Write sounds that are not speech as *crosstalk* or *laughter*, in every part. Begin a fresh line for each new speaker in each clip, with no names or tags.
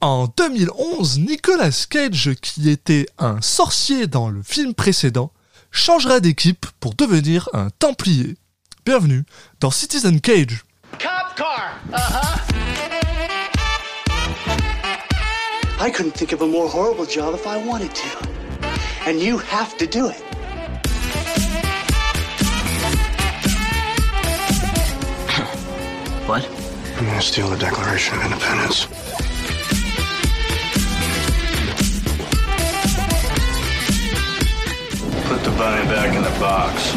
En 2011, Nicolas Cage, qui était un sorcier dans le film précédent, changera d'équipe pour devenir un Templier. Bienvenue dans Citizen Cage.
Cop car. Uh-huh.
I couldn't think of a more horrible job if I wanted to. And you have to do it.
What?
I'm gonna steal the Declaration of Independence? Bunny back in the box.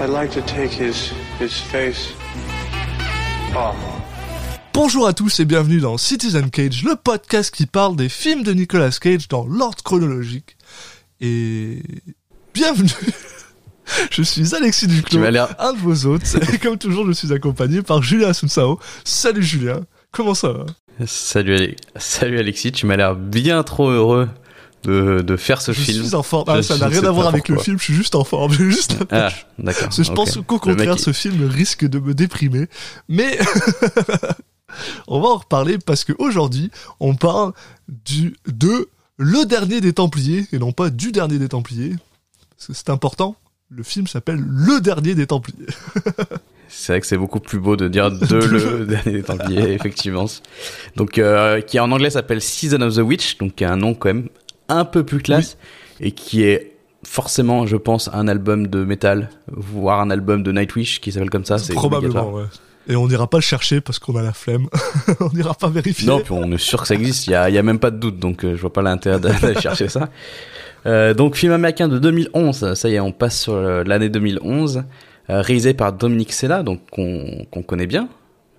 I'd like to take his his face off.
Bonjour à tous et bienvenue dans Citizen Cage, le podcast qui parle des films de Nicolas Cage dans l'ordre chronologique. Et bienvenue *laughs* Je suis Alexis Duclos, un de vos hôtes, et comme toujours je suis accompagné par Julien Asunsao. Salut Julien, comment ça va
Salut, Ale- Salut Alexis, tu m'as l'air bien trop heureux de, de faire ce
Je
film.
suis en forme, Ah,
Je-
ça
je
n'a rien à voir avec le film, je suis juste en forme, *laughs* juste
Ah, d'accord.
Je pense qu'au
mec,
contraire, ce film risque de me déprimer. Mais *laughs* on va en reparler parce qu'aujourd'hui, on parle du de le dernier des Templiers et non pas du dernier des Templiers. Parce que c'est important. Le film s'appelle Le dernier des Templiers. *laughs*
C'est vrai que c'est beaucoup plus beau de dire de le dernier des Templiers, effectivement. Donc, euh, qui en anglais s'appelle Season of the Witch, donc qui a un nom quand même un peu plus classe et qui est forcément, je pense, un album de métal, voire un album de Nightwish qui s'appelle comme ça. C'est
Probablement, ouais. Et on n'ira pas le chercher parce qu'on a la flemme. *laughs* on n'ira pas vérifier.
Non, puis on est sûr que ça existe. Il y a, y a même pas de doute, donc euh, je vois pas l'intérêt d'a- d'aller chercher ça. Euh, donc film américain de 2011. Ça y est, on passe sur euh, l'année 2011, euh, réalisé par Dominique Sella, donc qu'on connaît bien.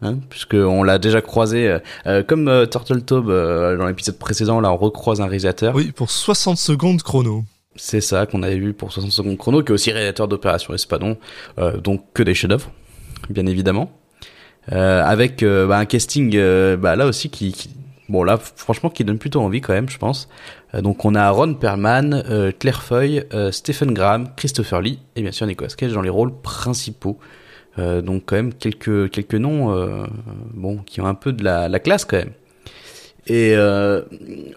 Hein, puisque on l'a déjà croisé euh, euh, comme euh, Turtle Taube euh, dans l'épisode précédent là on recroise un réalisateur
Oui, pour 60 secondes chrono.
c'est ça qu'on avait vu pour 60 secondes chrono qui est aussi réalisateur d'Opération Espadon euh, donc que des chefs-d'œuvre bien évidemment euh, avec euh, bah, un casting euh, bah, là aussi qui, qui- bon là franchement qui donne plutôt envie quand même je pense Euh, donc on a Ron Perlman euh, Claire Foy euh, Stephen Graham Christopher Lee et bien sûr Nicolas Cage dans les rôles principaux Euh, donc quand même quelques quelques noms bon qui ont un peu de la, la classe quand même et euh,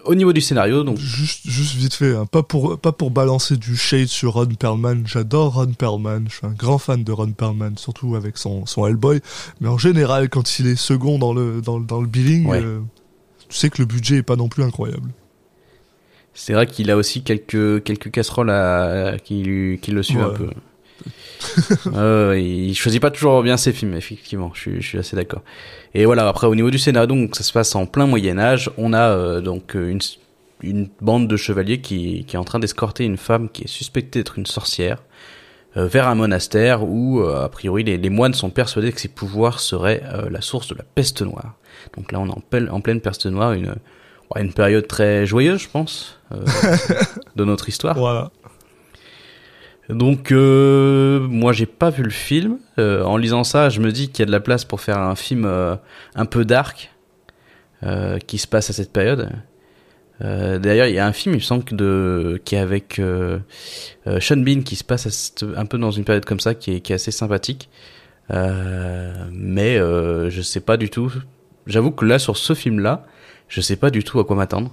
au niveau du scénario donc
Juste, juste vite fait, hein, pas pour pas pour balancer du shade sur Ron Perlman. J'adore Ron Perlman. Je suis un grand fan de Ron Perlman, surtout avec son son Hellboy. Mais en général, quand il est second dans le dans, dans le billing,
Ouais.
Tu sais que le budget est pas non plus incroyable.
C'est vrai qu'il a aussi quelques quelques casseroles à, qui, lui- qui le suivent un peu. *laughs* Euh, il choisit pas toujours bien ses films, effectivement. Je suis, je suis assez d'accord. Et voilà. Après, au niveau du scénario, donc ça se passe en plein Moyen Âge. On a euh, donc une une bande de chevaliers qui qui est en train d'escorter une femme qui est suspectée d'être une sorcière vers un monastère où euh, a priori les, les moines sont persuadés que ses pouvoirs seraient euh, la source de la peste noire. Donc là, on est en, pleine- en pleine peste noire, une une période très joyeuse, je pense, euh, *laughs* de notre histoire.
Voilà.
Donc euh, moi j'ai pas vu le film. Euh, en lisant ça, je me dis qu'il y a de la place pour faire un film euh, un peu dark euh, qui se passe à cette période. Euh, D'ailleurs, il y a un film, il me semble, que de qui est avec euh, euh, Sean Bean qui se passe un peu dans une période comme ça, qui est, qui est assez sympathique. Euh, mais je sais pas du tout. J'avoue que là, sur ce film-là, je sais pas du tout à quoi m'attendre.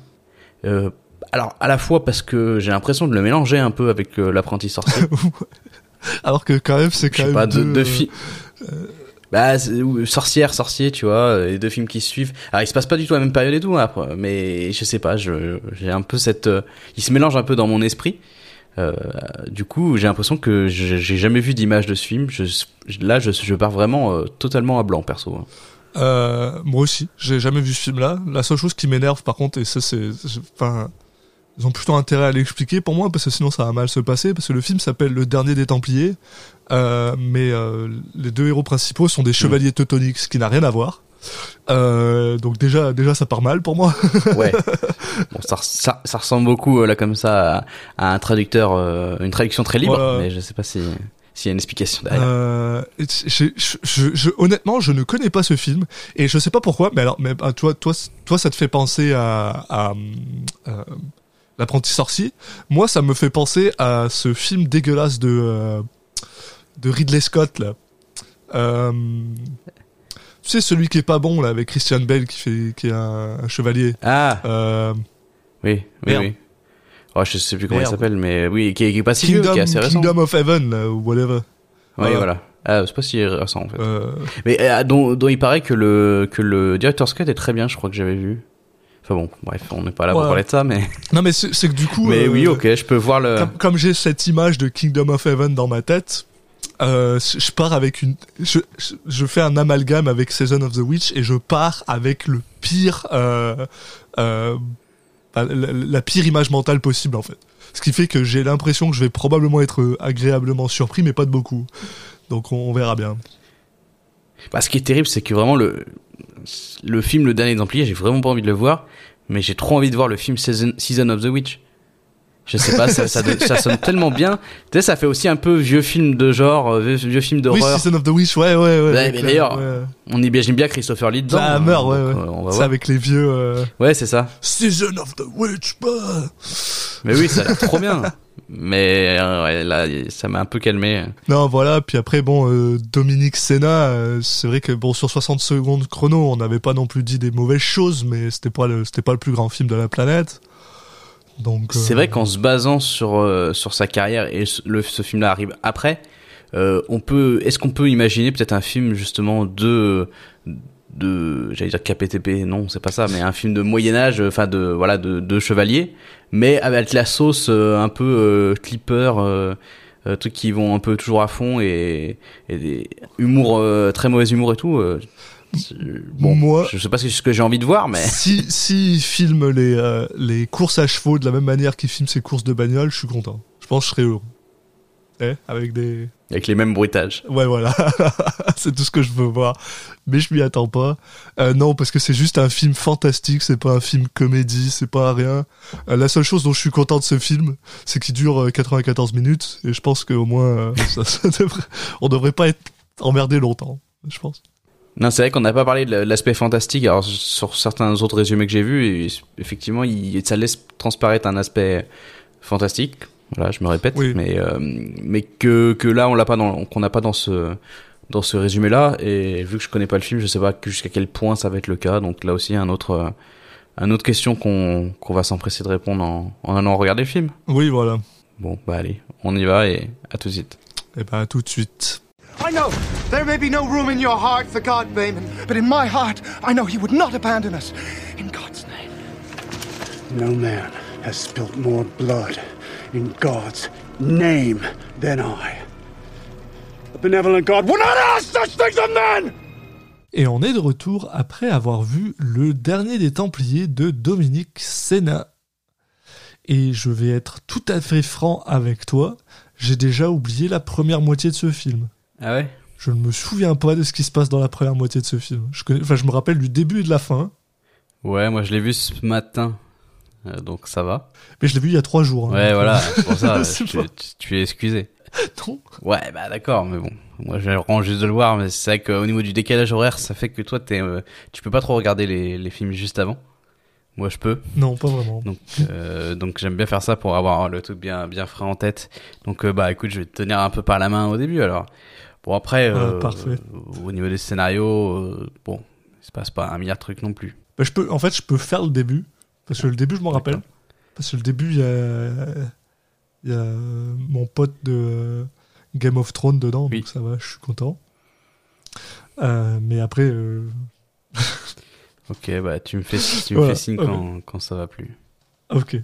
Alors, à la fois parce que j'ai l'impression de le mélanger un peu avec l'apprenti sorcier. *laughs*
Alors que quand même, c'est quand même
pas, de,
deux,
de
euh,
fi- Bah, sorcière, sorcier, tu vois, les deux films qui se suivent. Alors, il se passe pas du tout à la même période et tout, hein, mais je sais pas, je, j'ai un peu cette, euh, il se mélange un peu dans mon esprit. Euh, du coup, j'ai l'impression que j'ai jamais vu d'image de ce film. Je, là, je, je pars vraiment euh, totalement à blanc, perso. hein.
Euh, moi aussi, j'ai jamais vu ce film-là. La seule chose qui m'énerve, par contre, et ça c'est- enfin, ils ont plutôt intérêt à l'expliquer pour moi parce que sinon ça va mal se passer. Parce que le film s'appelle Le Dernier des Templiers, euh, mais euh, les deux héros principaux sont des chevaliers teutoniques, ce qui n'a rien à voir. Euh, donc déjà, déjà ça part mal pour moi. *laughs*
Ouais. bon, ça, ça, ça ressemble beaucoup là comme ça à, à un traducteur, une traduction très libre,
Voilà.
mais je sais pas si s'il y a une explication derrière.
Euh, je, je, je- honnêtement, je ne connais pas ce film et je sais pas pourquoi. Mais alors, mais ah, toi, toi, toi, ça te fait penser à, à, l'apprenti sorcier. Moi, ça me fait penser à ce film dégueulasse de. euh, de Ridley Scott là. Euh, tu sais celui qui est pas bon là avec Christian Bale qui fait qui est un, un chevalier.
Ah,
Euh,
oui, oui,
Merde.
oui. Oh, je sais plus comment
Merde.
il s'appelle, mais oui, qui est, qui est pas si vieux,
Kingdom,
qui est assez récent.
Kingdom of Heaven là, ou whatever.
Oui,
Voilà.
voilà. Ah, c'est pas si récent en fait. Mais dont, dont il paraît que le que le director's cut est très bien, je crois que j'avais vu. Enfin bon, bref, on n'est pas là pour parler de ça, mais *laughs*
Non mais c'est que du coup.
mais
euh,
oui, ok, je peux voir le.
Comme, comme j'ai cette image de Kingdom of Heaven dans ma tête, euh, je pars avec une, je, je- fais un amalgame avec Season of the Witch et je pars avec le pire, euh, euh, bah, la, la pire image mentale possible en fait. Ce qui fait que j'ai l'impression que je vais probablement être agréablement surpris, mais pas de beaucoup. Donc on, on verra bien.
Bah, ce qui est terrible, c'est que vraiment le le film Le Dernier Templier, j'ai vraiment pas envie de le voir, mais j'ai trop envie de voir le film Season, Season of the Witch. Je sais pas, ça, ça, ça sonne tellement bien. Tu sais, ça fait aussi un peu vieux film de genre, euh, vieux, vieux film
Oui,
d'horreur.
Season of the Witch, ouais, ouais, ouais.
Mais d'ailleurs,
ouais.
On imagine bien Christopher Lee dedans.
La
hein,
ouais,
euh,
ouais.
on va voir.
avec les vieux. euh,
Ouais, c'est ça.
Season of the Witch, bah.
Mais oui, ça a l'air trop bien. Mais euh, ouais, là, ça m'a un peu calmé.
Non, voilà. Puis après, bon, euh, Dominique Senna, euh, c'est vrai que bon, sur 60 secondes chrono, on n'avait pas non plus dit des mauvaises choses, mais c'était pas le, c'était pas le plus grand film de la planète. Donc.
C'est
euh,
vrai qu'en se basant sur euh, sur sa carrière et ce, le, ce film-là arrive après, euh, on peut, est-ce qu'on peut imaginer peut-être un film justement de de, j'allais dire KPTP, non, c'est pas ça, mais un film de Moyen Âge, enfin de voilà de, de chevalier, mais avec la sauce euh, un peu euh, clipper. Euh, trucs qui vont un peu toujours à fond et, et des humour très mauvais humour et tout bon
Moi-
je sais pas ce que j'ai envie de voir mais *laughs*
Si, si il filme les, euh, les courses à chevaux de la même manière qu'il filme ses courses de bagnole, je suis content. Je pense que je serais heureux. Eh, avec des.
avec les mêmes bruitages
Ouais, voilà. *laughs* c'est tout ce que je veux voir. Mais je m'y attends pas. Euh, non, parce que c'est juste un film fantastique, c'est pas un film comédie, c'est pas rien. Euh, la seule chose dont je suis content de ce film, c'est qu'il dure euh, 94 minutes, et je pense qu'au moins, euh, *laughs* ça, ça devrait... on devrait pas être emmerdé longtemps, je pense.
Non, c'est vrai qu'on n'a pas parlé de l'aspect fantastique. Alors, sur certains autres résumés que j'ai vus, effectivement, il, ça laisse transparaître un aspect fantastique. Voilà, je me répète,
Oui.
mais euh, mais que que là, on l'a pas dans qu'on n'a pas dans ce dans ce résumé-là. Et vu que je connais pas le film, je sais pas jusqu'à quel point ça va être le cas. Donc là aussi, un autre euh, un autre question qu'on qu'on va s'empresser de répondre en, en allant regarder le film.
Oui, voilà.
Bon, bah allez, on y va et à tout de suite.
Et ben, à tout de suite.
I know there may be no room in your heart for God, Bayman, but in my heart, I know He would not abandon us. In God's name.
No man has spilt more blood in God's name than I. A benevolent God would not ask such things of men!
Et on est de retour après avoir vu le dernier des Templiers de Dominique Senna. Et je vais être tout à fait franc avec toi, j'ai déjà oublié la première moitié de ce film.
Ah ouais?
Je ne me souviens pas de ce qui se passe dans la première moitié de ce film. Je, connais, enfin, je me rappelle du début et de la fin,
Ouais, moi je l'ai vu ce matin, Euh, donc ça va.
mais je l'ai vu il y a trois jours. hein.
Ouais, voilà, c'est pour ça, *laughs* tu, tu- tu es excusé. *laughs*
Non.
Ouais, bah d'accord, mais bon, moi je rends juste de le voir, mais c'est vrai qu'au niveau du décalage horaire, ça fait que toi, t'es, euh, tu peux pas trop regarder les, les films juste avant. Moi, je peux,
Non, pas vraiment.
donc euh, donc j'aime bien faire ça pour avoir le truc bien bien frais en tête. Donc euh, bah écoute, je vais te tenir un peu par la main au début alors. Bon après, euh,
Ah, parfait.
au niveau des scénarios, euh, bon, il se passe pas un milliard de trucs non plus.
Bah, je peux, en fait, je peux faire le début, parce que le début, je m'en rappelle. Parce que le début, il y a, y a mon pote de Game of Thrones dedans,
Oui.
donc ça va, je suis content. Euh, mais après, euh, *laughs*
Ok, bah tu me fais tu me
Voilà,
fais signe quand quand ça va plus.
ok,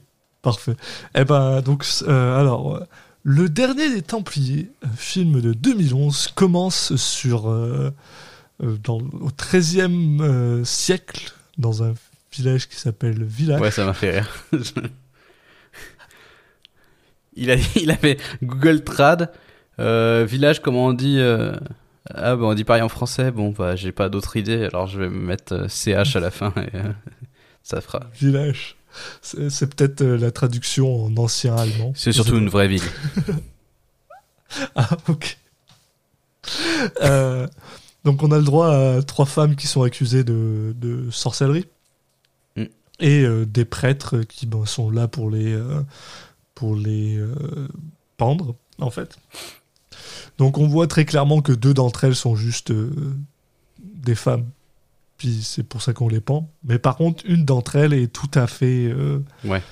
parfait. Eh ben, donc, euh, alors, euh, le dernier des Templiers, euh, film de 2011, commence sur euh, euh, dans, au XIIIe euh, siècle, dans un village qui s'appelle Village.
Ouais, ça m'a fait rire. *laughs* il, a, il avait Google Trad, euh, village, comment on dit Ah, bah on dit pareil en français. Bon, bah j'ai pas d'autre idée, alors je vais me mettre CH à la fin et ça fera.
Village. C'est peut-être euh, la traduction en ancien allemand.
C'est surtout une vraie ville. *laughs*
Ah, ok. Euh, donc, on a le droit à trois femmes qui sont accusées de, de sorcellerie.
Mm.
Et euh, des prêtres qui ben, sont là pour les, euh, pour les pendre, en fait. Donc on voit très clairement que deux d'entre elles sont juste des femmes, puis c'est pour ça qu'on les pend. Mais par contre, une d'entre elles est tout à fait, euh,
Ouais.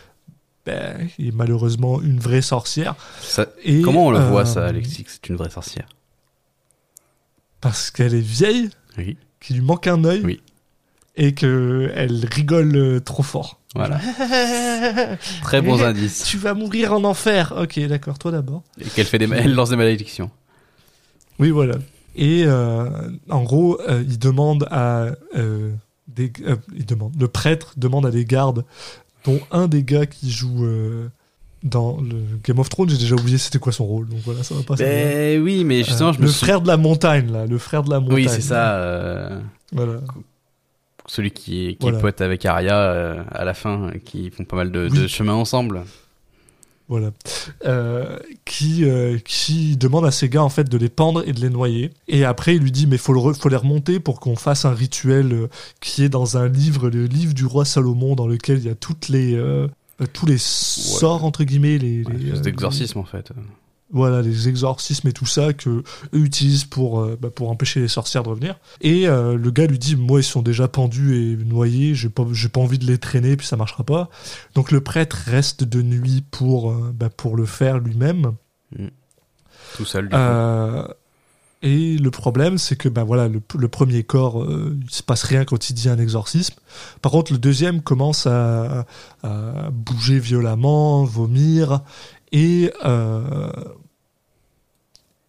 ben, est malheureusement une vraie sorcière.
Ça-
Et,
Comment on le voit
euh,
ça, Alexis, que c'est une vraie sorcière?
Parce qu'elle est vieille,
Oui.
qu'il lui manque un œil,
Oui.
et que elle rigole euh, trop fort.
Voilà. *laughs* Très bons indices.
Tu vas mourir en enfer. Ok, d'accord, toi d'abord.
Et qu'elle fait des, elle lance des malédictions.
Oui, voilà. Et euh, en gros, euh, il demande à euh, des, il demande, le prêtre demande à des gardes, dont un des gars qui joue dans le Game of Thrones. J'ai déjà oublié c'était quoi son rôle, donc voilà, ça va pas.
Ben oui, mais justement,
Euh,
je me
le frère de la montagne là, le frère de la montagne.
Oui, c'est ça. euh,
Voilà.
celui qui, qui
Voilà.
est pote avec Arya euh, à la fin, qui font pas mal de,
Oui.
de chemin ensemble.
Voilà. Euh, qui, euh, qui demande à ces gars en fait de les pendre et de les noyer. Et après il lui dit mais faut, le faut les remonter pour qu'on fasse un rituel euh, qui est dans un livre, le livre du roi Salomon, dans lequel il y a toutes les tous les sorts entre guillemets, les,
Ouais,
les,
d'exorcisme en fait.
Voilà, les exorcismes et tout ça que eux utilisent pour euh, bah, pour empêcher les sorcières de revenir. Et euh, le gars lui dit moi ils sont déjà pendus et noyés, j'ai pas j'ai pas envie de les traîner puis ça marchera pas. Donc le prêtre reste de nuit pour euh, bah, pour le faire lui-même.
Tout seul. Du
et le problème, c'est que ben voilà, le, le premier corps, euh, il se passe rien quand il dit un exorcisme. Par contre, le deuxième commence à, à bouger violemment, vomir, et euh,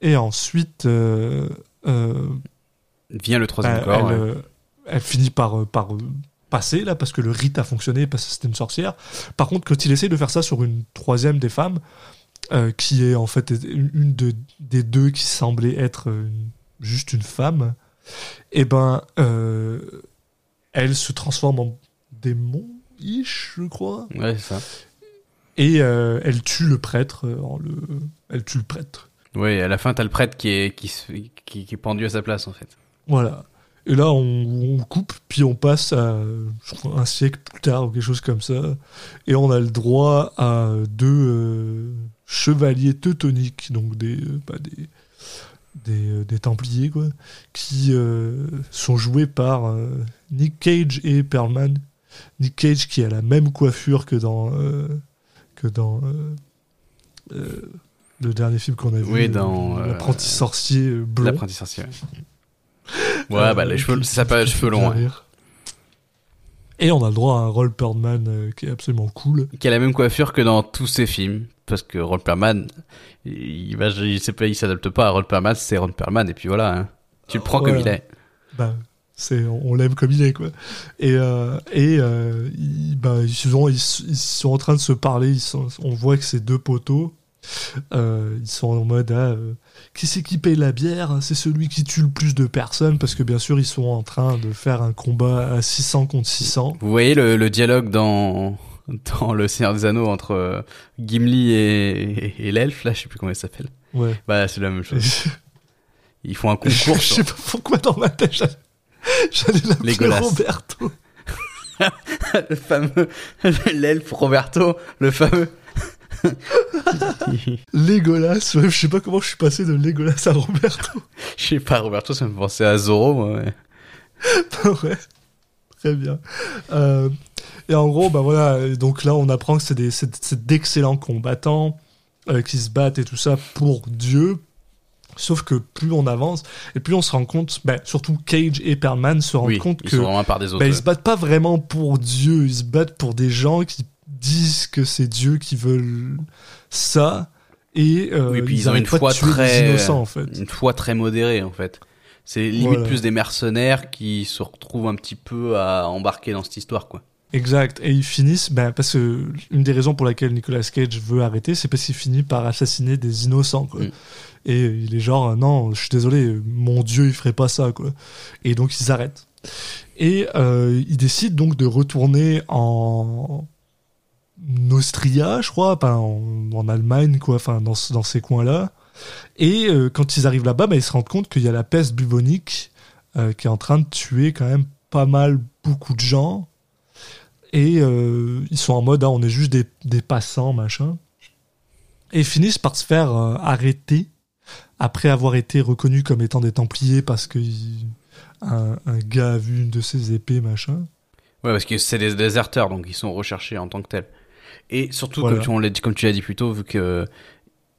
et ensuite, euh, euh,
Vient le troisième
ben,
corps.
elle,
ouais.
euh, elle finit par par passer là parce que le rite a fonctionné parce que c'était une sorcière. Par contre, quand il essaie de faire ça sur une troisième des femmes, euh, qui est en fait une une de, des deux qui semblait être une- juste une femme, et ben euh, elle se transforme en démon ish je crois
Ouais, c'est ça.
et euh, elle tue le prêtre en le elle tue le prêtre
Oui, à la fin, t'as le prêtre qui est, pendu à sa place en fait.
voilà et là on, coupe puis on passe à un siècle plus tard ou quelque chose comme ça et on a le droit à deux euh, chevaliers teutoniques donc des euh, bah, euh, des Templiers quoi, qui sont joués par Nick Cage et Perlman. Nick Cage qui a la même coiffure que dans le dernier film qu'on a vu,
Oui, dans,
euh,
euh,
l'apprenti sorcier euh, blond.
L'apprenti sorcier. Ouais, Ouais, bah les cheveux, ça s'appelle cheveux longs. ouais.
Et on a le droit à un rôle Perlman euh, qui est absolument cool.
Qui a la même coiffure que dans tous ses films. Parce que Ron Perlman, il, va, il, s'adapte pas à Ron Perlman, c'est Ron Perlman, et puis voilà. hein. Tu le prends comme il est.
bah, c'est on on l'aime comme il est quoi et euh, et euh, ils, bah, ils sont ils, s- ils sont en train de se parler ils sont, on voit que ces deux poteaux euh, ils sont en mode ah, euh, qui c'est qui paye la bière c'est celui qui tue le plus de personnes parce que bien sûr ils sont en train de faire un combat à 600 contre 600
Vous voyez le, le dialogue dans, dans Le Seigneur des Anneaux entre euh, Gimli et, et, et l'elfe, là, je sais plus comment il s'appelle.
ouais
Bah, c'est la même *laughs* chose.
je
Ils font un concours.
sais pas pourquoi dans ma tête j'allais- l'appeler. Roberto *laughs*
le fameux, *laughs* l'elfe Roberto, le fameux. *laughs*
Legolas ouais, je sais pas comment je suis passé de Legolas à Roberto *laughs*
Je sais pas, Roberto, ça me penser à Zoro, moi, ouais. *laughs*
ouais, très bien. Euh, et en gros, bah voilà, donc là, on apprend que c'est d'excellents combattants euh, qui se battent et tout ça pour Dieu. Sauf que plus on avance, et plus on se rend compte, bah, surtout Cage et Perlman se rendent
Oui,
compte
ils
que
sont vraiment par des autres.
bah, ils se battent pas vraiment pour Dieu, ils se battent pour des gens qui disent que c'est Dieu qui veulent ça. Et euh,
Oui, puis ils ont une foi très-
innocents, en fait.
une foi très modérée en fait. C'est limite
Voilà.
plus des mercenaires qui se retrouvent un petit peu à embarquer dans cette histoire quoi.
Exact. Et ils finissent, ben, parce que une des raisons pour laquelle Nicolas Cage veut arrêter, c'est parce qu'il finit par assassiner des innocents, quoi.
Mm.
Et il est genre, euh, non, je suis désolé, mon dieu, il ferait pas ça, quoi. Et donc ils arrêtent. Et euh, ils décident donc de retourner en Austria, je crois, en, en Allemagne, quoi, enfin, dans, dans ces coins-là. Et euh, quand ils arrivent là-bas, ben, ils se rendent compte qu'il y a la peste bubonique euh, qui est en train de tuer quand même pas mal beaucoup de gens. Et euh, ils sont en mode, ah, on est juste des, des passants, machin. Et finissent par se faire arrêter après avoir été reconnus comme étant des Templiers parce que un, un gars a vu une de ses épées, machin.
Ouais, parce que c'est des déserteurs, donc ils sont recherchés en tant que tels. Et surtout,
Voilà.
comme, tu, on l'a dit, comme tu l'as dit plus tôt, vu que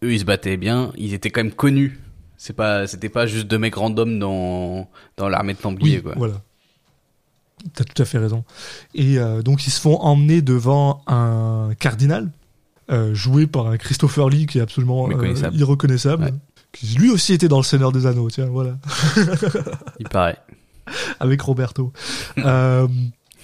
eux ils se battaient bien, ils étaient quand même connus. C'est pas, c'était pas juste deux mecs random dans, dans l'armée de Templiers,
Oui,
quoi.
voilà. T'as tout à fait raison. Et euh, donc ils se font emmener devant un cardinal, euh, joué par un Christopher Lee qui est absolument euh, irreconnaissable,
Ouais.
qui lui aussi était dans le Seigneur des Anneaux, tiens, voilà,
Il paraît. *laughs*
avec Roberto.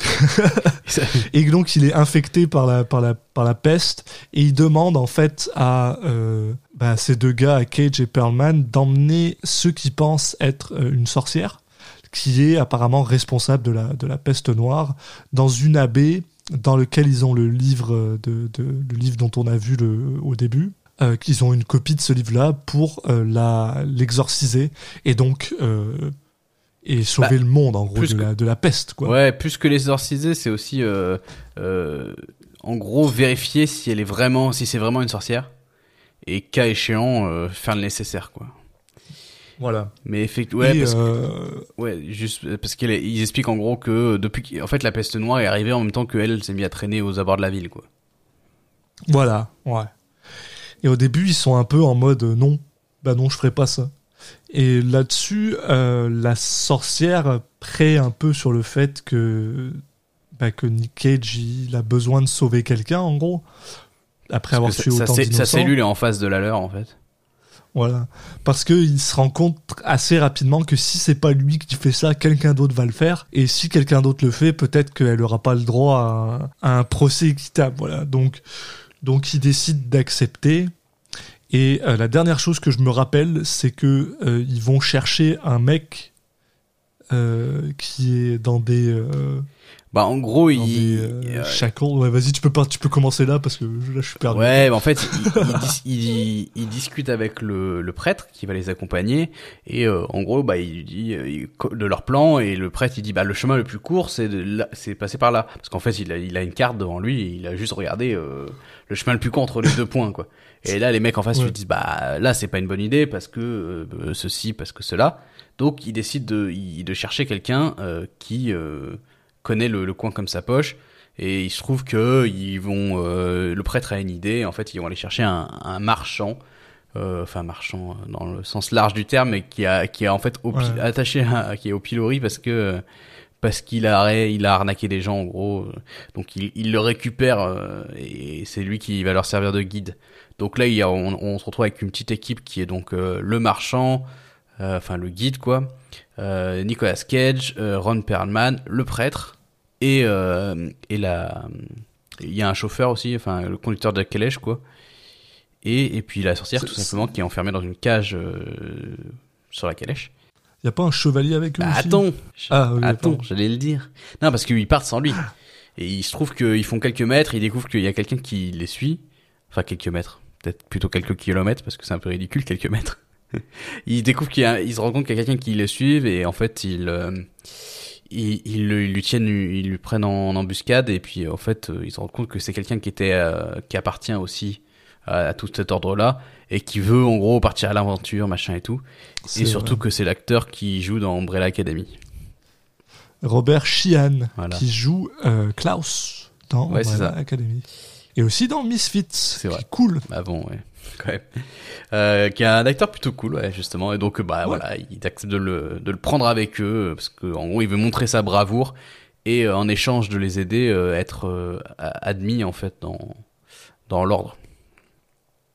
Euh, *laughs* et donc il est infecté par la, par la, par la peste et il demande en fait à euh, bah, ces deux gars, à Cage et Perlman, d'emmener ceux qui pensent être euh, une sorcière, qui est apparemment responsable de la, de la peste noire, dans une abbée dans lequel ils ont le livre, de, de- le livre dont on a vu le, au début. euh, qu'ils ont une copie de ce livre-là pour euh, la l'exorciser et donc euh, et sauver
Bah,
le monde en gros de
que-
la, de la peste quoi.
Ouais, plus que les exorciser, c'est aussi, euh, euh, en gros, vérifier si elle est vraiment, si c'est vraiment une sorcière. Et cas échéant, euh, faire le nécessaire, quoi.
Voilà.
Mais effectivement, ouais, parce que- Ouais, juste parce qu'ils expliquent en gros que depuis qu'en fait la peste noire est arrivée en même temps qu'elle s'est mise à traîner aux abords de la ville quoi.
Voilà, ouais. Et au début, ils sont un peu en mode non, bah non, je ferai pas ça. Et là-dessus, euh, la sorcière prête un peu sur le fait que bah, que Nick Cage il a besoin de sauver quelqu'un en gros après avoir
Parce
tué autant
sa, sa
d'innocents.
cellule est en face de la leur en fait.
Voilà. Parce qu'il se rend compte assez rapidement que si c'est pas lui qui fait ça, quelqu'un d'autre va le faire. Et si quelqu'un d'autre le fait, peut-être qu'elle aura pas le droit à un, à un procès équitable. Voilà. Donc, donc il décide d'accepter. Et euh, la dernière chose que je me rappelle, c'est que euh, ils vont chercher un mec euh, qui est dans des, euh,
Bah en gros
dans
il
des euh,
euh,
shackles. Ouais, vas-y, tu peux pas, tu peux commencer là parce que là je suis perdu.
Ouais, mais en fait, il, il, il- il discute avec le, le prêtre qui va les accompagner et euh, en gros, bah, il dit euh, de leur plan et le prêtre il dit bah le chemin le plus court c'est de c'est passer par là parce qu'en fait il a, il a une carte devant lui et il a juste regardé euh, le chemin le plus court entre les deux points quoi. Et là les mecs en face
Ouais.
lui disent bah là c'est pas une bonne idée parce que euh, ceci parce que cela. Donc il décide de de chercher quelqu'un euh, qui euh, connaît le, le coin comme sa poche et il se trouve que ils vont, euh, le prêtre a une idée. En fait, ils vont aller chercher un, un marchand, euh, enfin marchand euh, dans le sens large du terme, mais qui a, qui a en fait au pi-
Ouais.
attaché, à, qui est au pilori parce que parce qu'il a, il a arnaqué des gens en gros. Donc il, il le récupère euh, et c'est lui qui va leur servir de guide. Donc là, il y a, on, on se retrouve avec une petite équipe qui est donc euh, le marchand, euh, enfin le guide quoi, euh, Nicolas Cage, Ron Perlman, le prêtre et et la il y a un chauffeur aussi, enfin le conducteur de la calèche quoi. Et, et puis la sorcière tout simplement qui est enfermée dans une cage sur la calèche.
Y a pas un chevalier avec eux
Bah,
aussi?
attends,
Ah, oui,
attends,
pardon.
j'allais le dire. Non, parce qu'ils partent sans lui. Et il se trouve qu'ils font quelques mètres, ils découvrent qu'il y a quelqu'un qui les suit. Enfin, quelques mètres. Peut-être plutôt quelques kilomètres, parce que c'est un peu ridicule, quelques mètres. *laughs* ils découvrent qu'il se rendent compte qu'il y a quelqu'un qui les suit, et en fait, ils, euh, le- ils lui tiennent, ils lui prennent en, en embuscade, et puis, en fait, euh, ils se rendent compte que c'est quelqu'un qui était, euh, qui appartient aussi à, à tout cet ordre-là, et qui veut, en gros, partir à l'aventure, machin et tout. Et surtout
vrai.
que c'est l'acteur qui joue dans Umbrella Academy.
Robert Sheehan,
Voilà.
qui joue euh, Klaus dans
Ouais,
Umbrella. Academy. Et aussi dans Misfits, qui
vrai.
est cool.
Bah bon, ouais, *laughs* quand même. Euh, qui est un acteur plutôt cool, ouais, justement. Et donc, euh, bah
Ouais.
voilà, il accepte de le, de le prendre avec eux, euh, parce que en gros, il veut montrer sa bravoure et euh, en échange de les aider, euh, être euh, admis en fait dans dans l'ordre.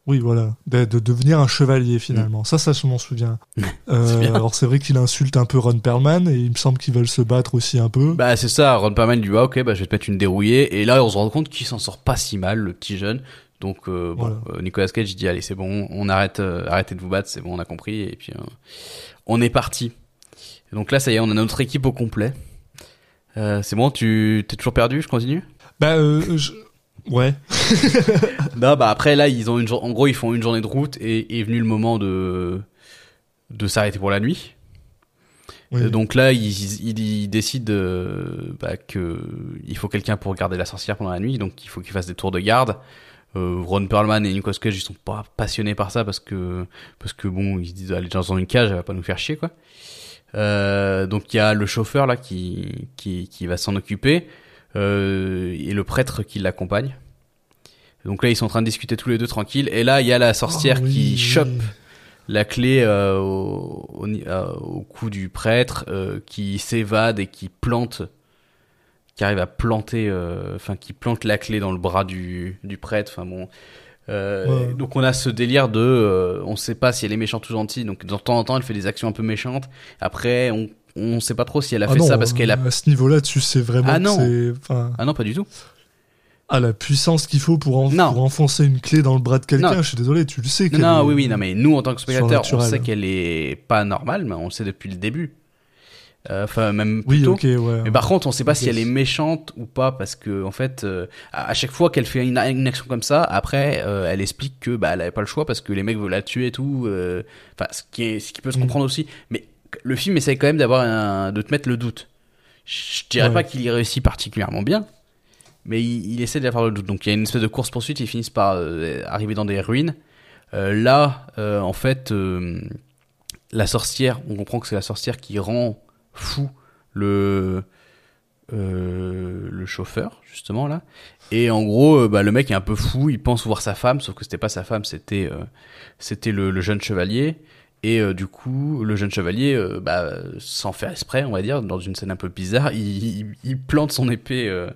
Oui, voilà. De, de devenir un chevalier, finalement. Ça, ça, je m'en souviens. *laughs* Euh, alors, c'est vrai qu'il insulte un peu Ron Perlman, et il me semble qu'ils veulent se battre aussi un peu.
Bah c'est ça. Ron Perlman lui dit ah, ok, bah je vais te mettre une dérouillée. Et là, on se rend compte qu'il s'en sort pas si mal, le petit jeune. Donc euh, bon, euh, Nicolas Cage dit allez c'est bon, on arrête, arrêtez de vous battre, c'est bon, on a compris. Et puis on est parti. Donc là, ça y est, on a notre équipe au complet. C'est bon, tu t'es toujours perdu, je continue?
Bah, je- ouais. *laughs*
Non, bah après là, ils ont une en gros, ils font une journée de route et est venu le moment de de s'arrêter pour la nuit.
Oui.
Euh, Donc là, ils, ils, ils décident euh, bah, que il faut quelqu'un pour garder la sorcière pendant la nuit, donc il faut qu'ils fassent des tours de garde. Euh, Ron Perlman et Nicolas Cage ils sont pas passionnés par ça parce que parce que bon ils se disent allez dans une cage elle va pas nous faire chier quoi. Euh, donc il y a le chauffeur là qui qui, qui va s'en occuper et le prêtre qui l'accompagne. Donc là ils sont en train de discuter tous les deux tranquilles et là il y a la sorcière
Oh, oui,
qui
oui.
chope la clé euh, au, au, ni- euh, au cou du prêtre euh, qui s'évade et qui plante qui arrive à planter euh, enfin qui plante la clé dans le bras du, du prêtre enfin bon Euh,
Ouais.
donc on a ce délire de euh, on sait pas si elle est méchante ou gentille donc de temps en temps elle fait des actions un peu méchantes après on on sait pas trop si elle a
Ah
fait
non,
ça parce qu'elle a
À ce niveau-là, tu sais vraiment
Ah
que
non.
c'est. Enfin,
ah non pas du tout
à la puissance qu'il faut pour, en- pour enfoncer une clé dans le bras de quelqu'un, je suis désolé, tu le sais.
non, non
est-
oui oui non mais nous en tant que spectateurs on sait qu'elle est pas normale mais on le sait depuis le début Euh, enfin même
Oui,
tôt
ok, ouais.
Mais par contre, on sait pas si elle est méchante ou pas parce que en fait, euh, à chaque fois qu'elle fait une, une action comme ça, après, euh, elle explique que bah elle avait pas le choix parce que les mecs veulent la tuer et tout. Enfin, ce qui est, ce qui peut se
Mm.
comprendre aussi. Mais le film essaye quand même d'avoir un, de te mettre le doute. Je dirais
Ouais.
pas qu'il y réussit particulièrement bien, mais il, il essaie d'avoir le doute. Donc il y a une espèce de course poursuite. Ils finissent par euh, arriver dans des ruines. Euh, là, euh, en fait, la sorcière, on comprend que c'est la sorcière qui rend fou le le chauffeur justement là et en gros bah, le mec est un peu fou il pense voir sa femme sauf que c'était pas sa femme c'était c'était le, le jeune chevalier et euh, du coup le jeune chevalier euh, bah, sans faire exprès on va dire dans une scène un peu bizarre il, il, il plante son épée euh,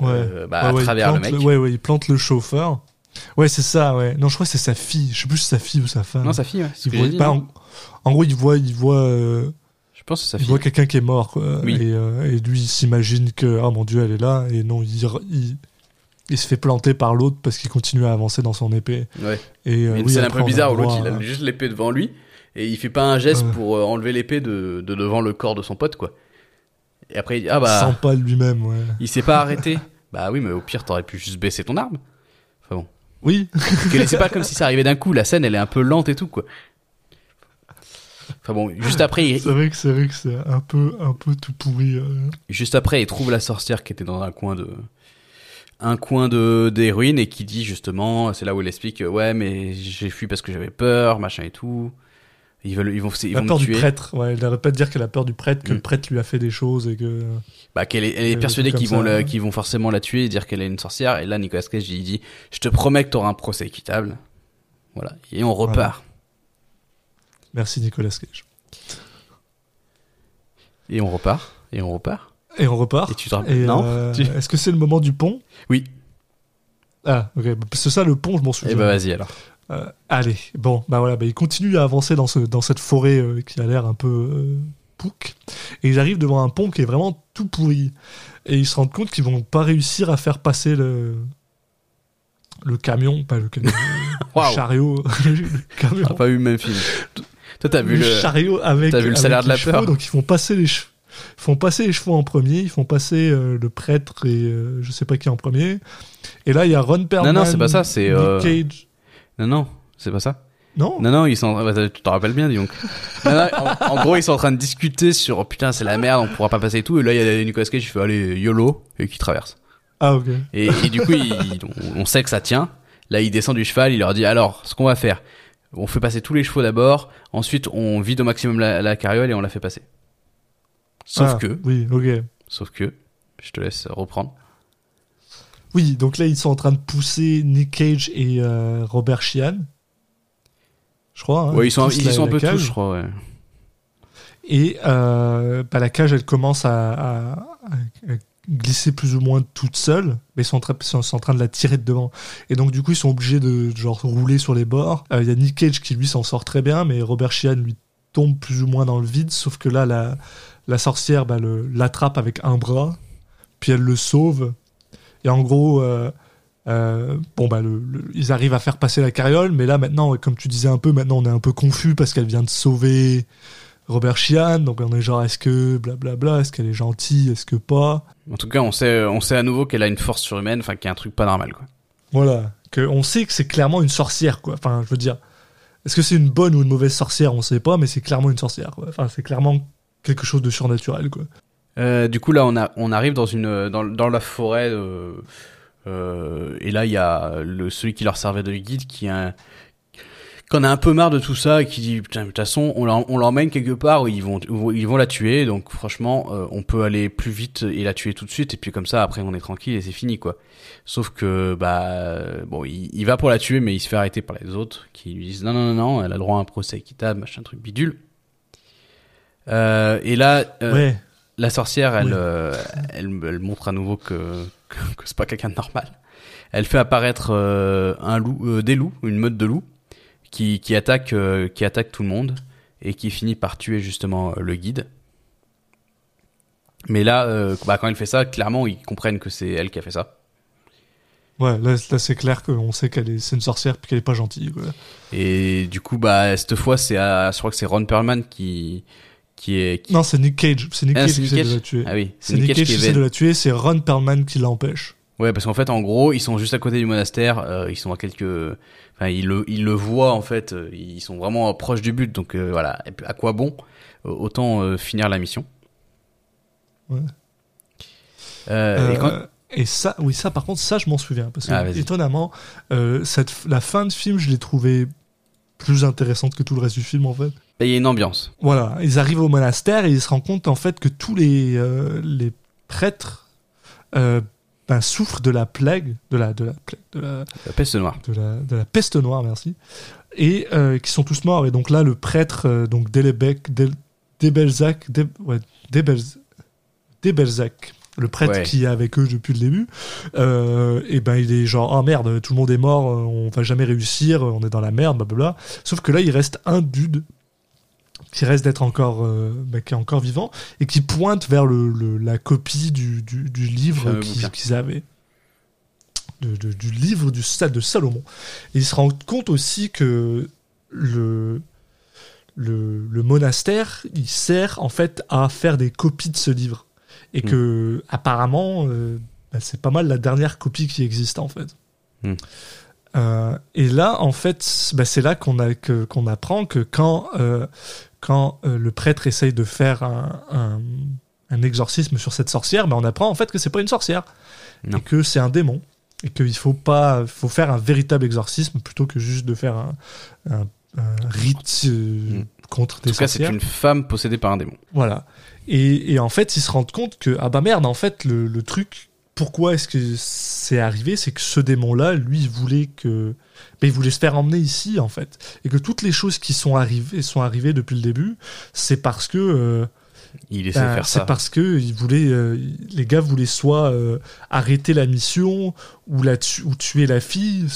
Ouais.
euh, bah,
Ouais,
à
ouais, il
travers le mec
ouais, ouais, il plante le chauffeur. Ouais, c'est ça, ouais. Non, je crois que c'est sa fille. Je sais plus si c'est sa fille ou sa femme.
non sa fille ouais,
il voit,
dit,
bah, en, en gros, il voit, il voit, euh,
je pense que c'est sa
il
fille
voit quelqu'un qui est mort, quoi.
Oui.
Et, euh, et lui, il s'imagine que, ah mon dieu, elle est là. Et non, il, il, il se fait planter par l'autre parce qu'il continue à avancer dans son épée.
ouais
Et, euh, oui,
scène un peu bizarre où l'autre il a juste l'épée devant lui et il fait pas un geste pour euh, enlever l'épée de, de devant le corps de son pote quoi. Et après il dit ah bah
Sympa de lui-même, ouais.
il s'est pas arrêté. *laughs* bah oui mais au pire t'aurais pu juste baisser ton arme. Enfin bon.
Oui.
C'est pas comme si ça arrivait d'un coup. La scène elle est un peu lente et tout quoi. Enfin bon juste après il,
c'est vrai que c'est vrai que c'est un peu, un peu tout pourri. euh.
juste après il trouve la sorcière qui était dans un coin de un coin de des ruines et qui dit justement c'est là où il explique euh, ouais mais j'ai fui parce que j'avais peur machin et tout. Ils veulent ils vont ils
La
vont
peur
me
du
tuer.
prêtre. Ouais, elle de dire qu'elle a peur du prêtre, que
Mm.
le prêtre lui a fait des choses et que.
Bah, qu'elle est, elle est
Euh,
persuadée qu'ils vont,
ouais.
qu'ils vont forcément la tuer et dire qu'elle est une sorcière. Et là, Nicolas Cage, il dit, je te promets que t'auras un procès équitable. Voilà. Et on repart.
Merci Nicolas Cage.
Et on repart. Et on repart.
Et on repart.
Et tu te rappelles Non
euh,
Tu-
Est-ce que c'est le moment du pont?
Oui.
Ah, ok. C'est ça le pont, je m'en souviens.
Et bah, vas-y alors.
Euh, allez, bon, bah voilà, bah, il continue à avancer dans, ce, dans cette forêt euh, qui a l'air un peu pouc. Et ils arrivent devant un pont qui est vraiment tout pourri. Et ils se rendent compte qu'ils vont pas réussir à faire passer le, le camion, pas le camion, le *laughs*
Waouh.
chariot. *laughs* le camion.
On n'a pas vu le même film. Toi, t'as vu
le,
le.
chariot avec,
t'as vu le salaire de la
chevaux,
peur
donc ils font passer les chevaux. Ils font passer les chevaux en premier, ils font passer euh, le prêtre et euh, je sais pas qui en premier. Et là, il y a Ron Perlman.
non, c'est pas ça, c'est,
Nick
euh,
Cage.
Non, non, c'est pas ça.
Non,
Non, non, ils sont. bah, tu t'en rappelles bien, dis donc. *laughs* Non, non, en, en gros, ils sont en train de discuter sur oh, putain, c'est la merde, on pourra pas passer et tout. Et là, il y a Nicolas Cage qui fait allez, YOLO, et qui traverse.
Ah, ok.
Et, et du coup, il- on, on sait que ça tient. Là, il descend du cheval, il leur dit alors, ce qu'on va faire, on fait passer tous les chevaux d'abord, ensuite on vide au maximum la, la carriole et on la fait passer. Sauf
Ah,
que,
Oui, ok.
sauf que, je te laisse reprendre.
Oui, donc là, ils sont en train de pousser Nick Cage et euh, Robert Sheehan. Je crois. hein,
ouais, ils sont, ils
la-
sont un peu
cage.
tous, je crois. Ouais.
Et euh, bah, la cage, elle commence à, à- à glisser plus ou moins toute seule, mais ils sont, en train- ils sont- sont en train de la tirer de devant. Et donc, du coup, ils sont obligés de genre rouler sur les bords. Euh, Il y a Nick Cage qui, lui, s'en sort très bien, mais Robert Sheehan, lui, tombe plus ou moins dans le vide, sauf que là, la, la sorcière bah, l'attrape avec un bras, puis elle le sauve. Et en gros, euh, euh, bon, bah, le- le- ils arrivent à faire passer la carriole, mais là, maintenant, comme tu disais un peu, maintenant, on est un peu confus parce qu'elle vient de sauver Robert Sheehan, donc on est genre, est-ce que blablabla, est-ce qu'elle est gentille, est-ce que pas?
En tout cas, on sait, on sait à nouveau qu'elle a une force surhumaine, enfin, qu'il y a un truc pas normal, quoi.
Voilà. Que on sait que c'est clairement une sorcière, quoi. Enfin, je veux dire, est-ce que c'est une bonne ou une mauvaise sorcière? On sait pas, mais c'est clairement une sorcière, quoi. Enfin, c'est clairement quelque chose de surnaturel, quoi.
Euh, du coup, là, on, a, on arrive dans, une, dans, dans la forêt, euh, Euh, et là, il y a le, celui qui leur servait de guide qui a qu'on a un peu marre de tout ça et qui dit putain de toute façon on l'emmène quelque part où ils vont où ils vont la tuer. Donc franchement euh, on peut aller plus vite et la tuer tout de suite. Et puis comme ça après on est tranquille et c'est fini quoi. Sauf que bah bon il, il va pour la tuer mais il se fait arrêter par les autres qui lui disent non non non non elle a droit à un procès équitable machin truc bidule Euh, et là euh,
Ouais.
la sorcière, elle, euh, elle, elle montre à nouveau que, que, que c'est pas quelqu'un de normal. Elle fait apparaître un loup, des loups, une meute de loups, qui, qui attaque, qui attaque tout le monde et qui finit par tuer justement le guide. Mais là, bah, quand elle fait ça, clairement, ils comprennent que c'est elle qui a fait ça.
Ouais, là, là, c'est clair qu'on sait qu'elle est, c'est une sorcière puis qu'elle est pas gentille. Quoi.
Et du coup, bah, cette fois, c'est, je crois que c'est Ron Perlman qui, qui est. qui-
Non, c'est Nick Cage. C'est Nick
Ah,
Cage qui essaie de la tuer.
Ah oui,
c'est Nick Cage qui essaie de la tuer, c'est Ron Perlman qui l'empêche.
Ouais, parce qu'en fait, en gros, ils sont juste à côté du monastère. euh, ils sont à quelques, enfin, ils le, ils le voient en fait. euh, Ils sont vraiment proches du but. Donc euh, voilà. À quoi bon Euh, Autant euh, finir la mission?
Ouais.
Et quand-
et ça, oui, ça, par contre, ça, je m'en souviens. Parce que,
Ah,
étonnamment, euh, cette, la fin de film, je l'ai trouvée plus intéressante que tout le reste du film, en fait.
Il y a une ambiance.
Voilà, ils arrivent au monastère et ils se rendent compte, en fait, que tous les, euh, les prêtres euh, ben, souffrent de la plague, de la, de la, plague, de la,
La peste noire.
de la, de la peste noire, merci, et euh, qui sont tous morts. Et donc là, le prêtre, donc Delebecq, Del, Debelzac, Deb- ouais, Debelz- Debelzac, le prêtre
Ouais.
qui est avec eux depuis le début, euh, et ben il est genre, oh merde, tout le monde est mort, on va jamais réussir, on est dans la merde, blablabla. Sauf que là, il reste un dude qui reste d'être encore, euh, bah, qui est encore vivant et qui pointe vers le, le- la copie du, du, du livre
fameux
qu'ils avaient. De- de- du livre du, Sa- de Salomon. Et il se rend compte aussi que le, le, le monastère, il sert en fait à faire des copies de ce livre. Et
Mm.
que, apparemment, euh, bah, c'est pas mal la dernière copie qui existe en fait.
Mm.
Euh, et là, en fait, bah, c'est là qu'on apprend que quand euh, quand euh, le prêtre essaye de faire un, un, un exorcisme sur cette sorcière, bah, on apprend en fait que c'est pas une sorcière
Non.
et que c'est un démon et qu'il faut pas faut faire un véritable exorcisme plutôt que juste de faire un, un, rite
Mm.
contre
En
des
tout cas, c'est
sorcières.
une femme possédée par un démon.
Voilà. Et, et en fait, ils se rendent compte que, ah bah merde, en fait, le, le truc, pourquoi est-ce que c'est arrivé C'est que ce démon-là, lui, il voulait que. ben, il voulait se faire emmener ici, en fait. Et que toutes les choses qui sont arrivées, sont arrivées depuis le début, c'est parce que. euh,
Il essaie
ben,
de faire
c'est
ça.
parce que ils voulaient, euh, les gars voulaient soit euh, arrêter la mission ou, la tu- ou tuer la fille,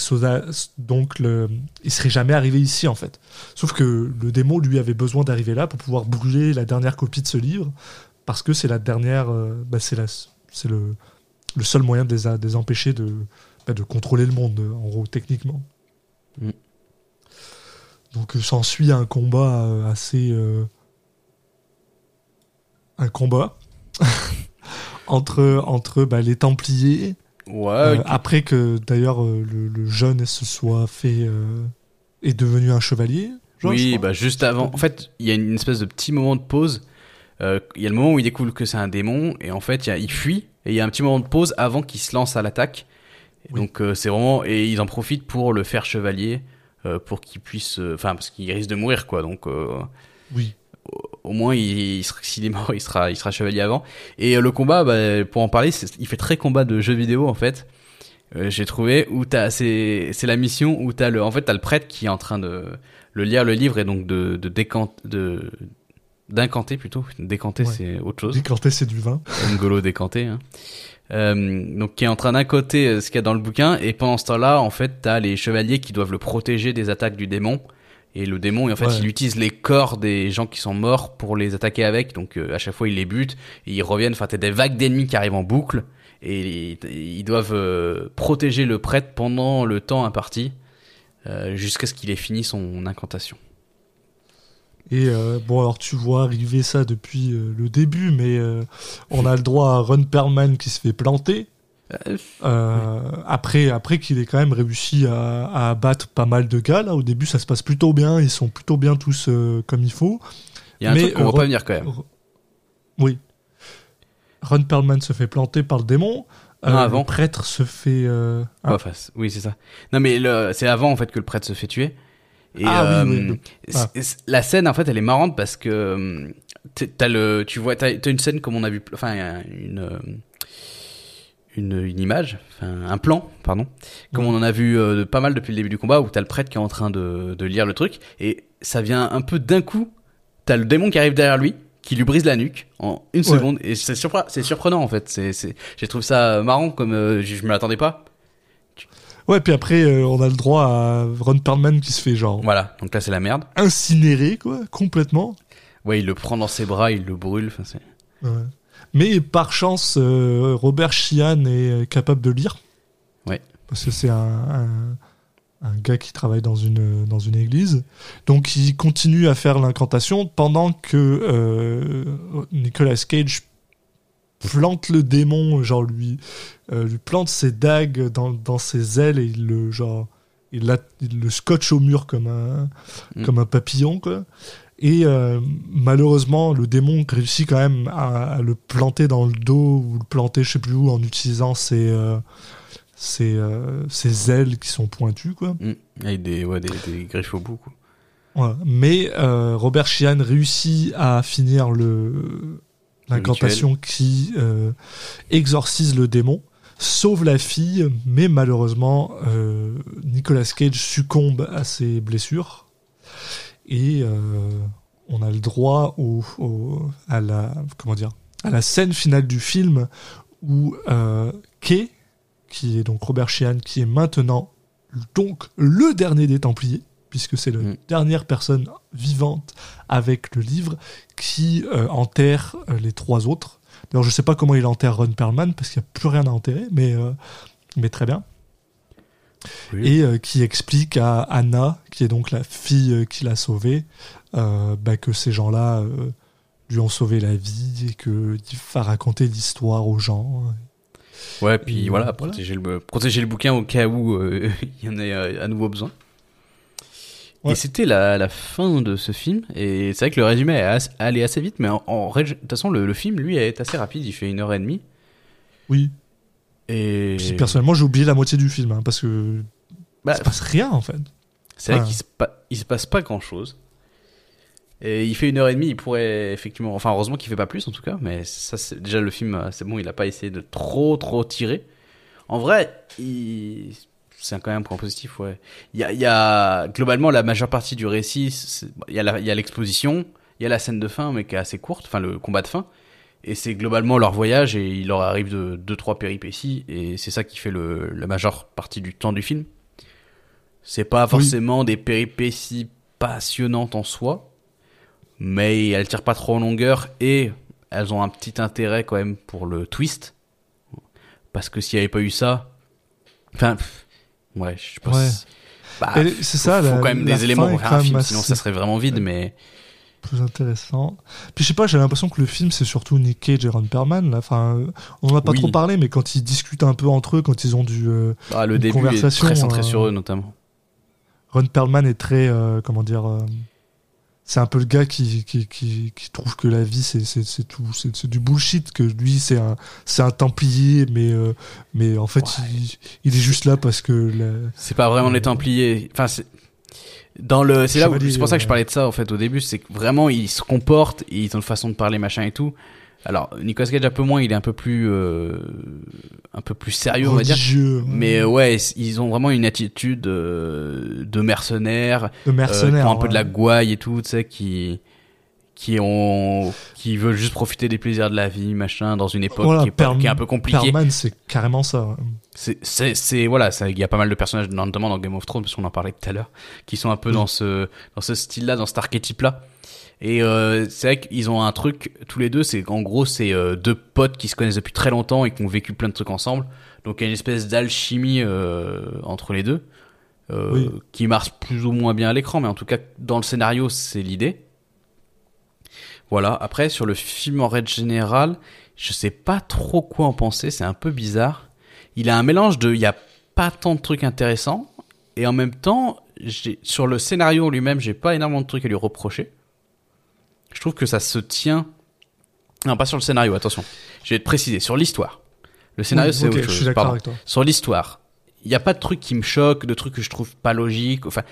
donc le, il serait jamais arrivé ici en fait. Sauf que le démon lui avait besoin d'arriver là pour pouvoir brûler la dernière copie de ce livre parce que c'est la dernière, bah, c'est la, c'est le, le seul moyen de les, a- de les empêcher de, bah, de contrôler le monde en gros techniquement.
Mm.
Donc euh, s'ensuit un combat euh, assez euh, un combat *laughs* entre entre bah, les Templiers
Ouais.
euh, après que d'ailleurs euh, le, le jeune se soit fait euh, est devenu un chevalier. genre,
oui, bah juste avant. En fait, il y a une espèce de petit moment de pause. Euh, Il y a le moment où il découvre que c'est un démon et en fait, il, y a- il fuit et il y a un petit moment de pause avant qu'il se lance à l'attaque.
Oui.
Donc euh, c'est vraiment et ils en profitent pour le faire chevalier euh, pour qu'il puisse, euh, enfin parce qu'il risque de mourir quoi. Donc euh,
oui.
au moins il, il sera- s'il est mort, *laughs* il sera, il sera chevalier avant. Et euh, le combat, bah, pour en parler, il fait très combat de jeux vidéo en fait. Euh, J'ai trouvé où t'as, c'est, c'est la mission où t'as le, en fait t'as le prêtre qui est en train de le lire le livre et donc de, de décanter, de d'incanter plutôt. Décanter
Ouais.
c'est autre chose.
Décanter c'est du vin. *laughs*
Ngolo décanté. Hein. Euh, donc qui est en train d'incoter euh, ce qu'il y a dans le bouquin et pendant ce temps-là en fait t'as les chevaliers qui doivent le protéger des attaques du démon et le démon en fait
Ouais.
il utilise les corps des gens qui sont morts pour les attaquer avec donc euh, à chaque fois il les bute et ils reviennent enfin t'as des vagues d'ennemis qui arrivent en boucle et ils, ils doivent euh, protéger le prêtre pendant le temps imparti euh, jusqu'à ce qu'il ait fini son incantation
Et euh, bon, alors tu vois arriver ça depuis euh, le début, mais euh, on a le droit à Ron Perlman qui se fait planter.
Euh,
Après, après qu'il ait quand même réussi à, à abattre pas mal de gars, là, au début ça se passe plutôt bien, ils sont plutôt bien tous comme il faut.
il y a un
Mais,
truc qu'on voit pas
Ron-
venir quand même
Oui. Ron Perlman se fait planter par le démon.
Non, avant.
le prêtre se fait. ah,
oui, c'est ça. Non, mais le- c'est avant en fait que le prêtre se fait tuer. Et
Ah, oui,
euh,
oui, Ah.
la scène en fait, elle est marrante parce que euh, t'as le, tu vois, t'as t'as une scène comme on a vu, enfin une euh, une, une image, un plan, pardon, comme on en a vu euh, pas mal depuis le début du combat où t'as le prêtre qui est en train de, de lire le truc et ça vient un peu d'un coup. T'as le démon qui arrive derrière lui, qui lui brise la nuque en une
Ouais.
seconde et c'est surpre- c'est surprenant en fait. C'est, c'est, j'ai trouvé ça marrant comme euh, je, je me l'attendais pas.
Ouais, puis après, euh, on a le droit à Ron Perlman qui se fait genre
Voilà, donc là c'est la merde.
incinéré, quoi, complètement.
Ouais, il le prend dans ses bras, il le brûle. Enfin, c'est...
Ouais. Mais par chance, euh, Robert Sheehan est euh, capable de lire.
Ouais.
Parce que c'est un, un, un gars qui travaille dans une, dans une église. Donc il continue à faire l'incantation pendant que euh, Nicolas Cage plante le démon, genre lui, euh, lui plante ses dagues dans, dans ses ailes et il le, genre, il, la- il le scotche au mur comme un,
Mm.
comme un papillon, quoi. Et euh, malheureusement, le démon réussit quand même à, à le planter dans le dos ou le planter je sais plus où en utilisant ses, euh, ses, euh, ses ailes qui sont pointues. Quoi.
Mm. Avec des, ouais, des, des griffes au bout. Quoi.
Voilà. Mais euh, Robert Sheehan réussit à finir le l'incantation qui euh, exorcise le démon, sauve la fille, mais malheureusement, euh, Nicolas Cage succombe à ses blessures. Et euh, on a le droit au, au- à, la, comment dire, à la scène finale du film où Kay, qui est donc Robert Sheehan, qui est maintenant donc le dernier des Templiers, puisque c'est la
Mm.
dernière personne vivante avec le livre qui euh, enterre euh, les trois autres. D'ailleurs, je sais pas comment il enterre Ron Perlman parce qu'il n'y a plus rien à enterrer, mais, euh, mais très bien.
Oui.
Et euh, qui explique à Anna, qui est donc la fille qui l'a sauvée, bah, que ces gens-là lui ont sauvé la vie et qu'il va raconter l'histoire aux gens.
Ouais, puis
Et
voilà,
voilà.
Protéger, le, protéger le bouquin au cas où *laughs* il y en ait à nouveau besoin.
Ouais.
Et c'était la, la fin de ce film. Et c'est vrai que le résumé est as- allé assez vite, mais en, de toute façon, le, le film, lui, est assez rapide. Il fait une heure et demie.
Oui.
Et
Puis, personnellement, j'ai oublié la moitié du film hein, parce que
Bah,
il se passe rien en fait.
C'est vrai qu'il se, pa- il se passe pas grand chose. Et il fait une heure et demie, il pourrait effectivement. Enfin, heureusement qu'il fait pas plus en tout cas, mais ça, déjà le film, euh, c'est bon, il a pas essayé de trop trop tirer. En vrai, il... c'est quand même un point positif, ouais. Il y a, il y a globalement la majeure partie du récit, il y a l'exposition, il y a la scène de fin, mais qui est assez courte, enfin le combat de fin. Et c'est globalement leur voyage et il leur arrive de deux trois péripéties et c'est ça qui fait le, la majeure partie du temps du film. C'est pas forcément des péripéties passionnantes en soi, mais elles tirent pas trop en longueur et elles ont un petit intérêt quand même pour le twist. Parce que s'il n'y avait pas eu ça, enfin, pff, ouais, je sais pas.
Ouais.
si- bah,
c'est ça,
faut
la-
quand même des éléments pour
est
faire un film, sinon ça serait vraiment vide, mais
plus intéressant. Puis je sais pas, j'ai l'impression que le film c'est surtout Nick Cage et Ron Perlman. Là. Enfin, euh, on en a pas
Oui.
trop parlé, mais quand ils discutent un peu entre eux, quand ils ont du euh,
ah, le
Une
début est
conversation,
très centré
euh,
sur eux notamment.
Ron Perlman est très euh, comment dire. Euh, c'est un peu le gars qui, qui, qui, qui trouve que la vie c'est tout c'est du bullshit que lui c'est un c'est un templier mais euh, mais en fait il, il est juste là parce que la-
C'est pas vraiment les Templiers. Enfin, c'est dans le. C'est là c'est pour ça que je parlais de ça en fait au début. C'est que vraiment ils se comportent, ils ont une façon de parler machin et tout. Alors Nicolas Cage un peu moins, il est un peu plus euh, un peu plus sérieux on va dire. Mais euh, ouais, ils ont vraiment une attitude euh, de mercenaires,
de
qui
mercenaires
ont un peu de la gouaille et tout, tu sais, qui qui ont qui veulent juste profiter des plaisirs de la vie, machin, dans une époque
Voilà,
qui, est pas-
Perl-
qui est un peu compliquée.
Perlman c'est carrément ça.
C'est, c'est, voilà, il y a pas mal de personnages, notamment dans Game of Thrones, parce qu'on en parlait tout à l'heure, qui sont un peu
Oui.
dans ce, dans ce style-là, dans cet archétype-là. Et euh, c'est vrai qu'ils ont un truc tous les deux, c'est qu'en gros c'est euh, deux potes qui se connaissent depuis très longtemps et qui ont vécu plein de trucs ensemble. Donc il y a une espèce d'alchimie euh, entre les deux euh,
Oui.
qui marche plus ou moins bien à l'écran, mais en tout cas dans le scénario c'est l'idée. Voilà. Après sur le film en règle générale, je sais pas trop quoi en penser, c'est un peu bizarre. Il a un mélange de, il y a pas tant de trucs intéressants et en même temps, sur le scénario lui-même, j'ai pas énormément de trucs à lui reprocher. Je trouve que ça se tient. Non, pas sur le scénario, attention. Je vais te préciser. Sur l'histoire. Le scénario,
Oui,
c'est autre
je
chose.
suis d'accord
Pardon.
avec toi.
Sur l'histoire, il n'y a pas de trucs qui me choquent, de trucs que je trouve pas logiques. Enfin,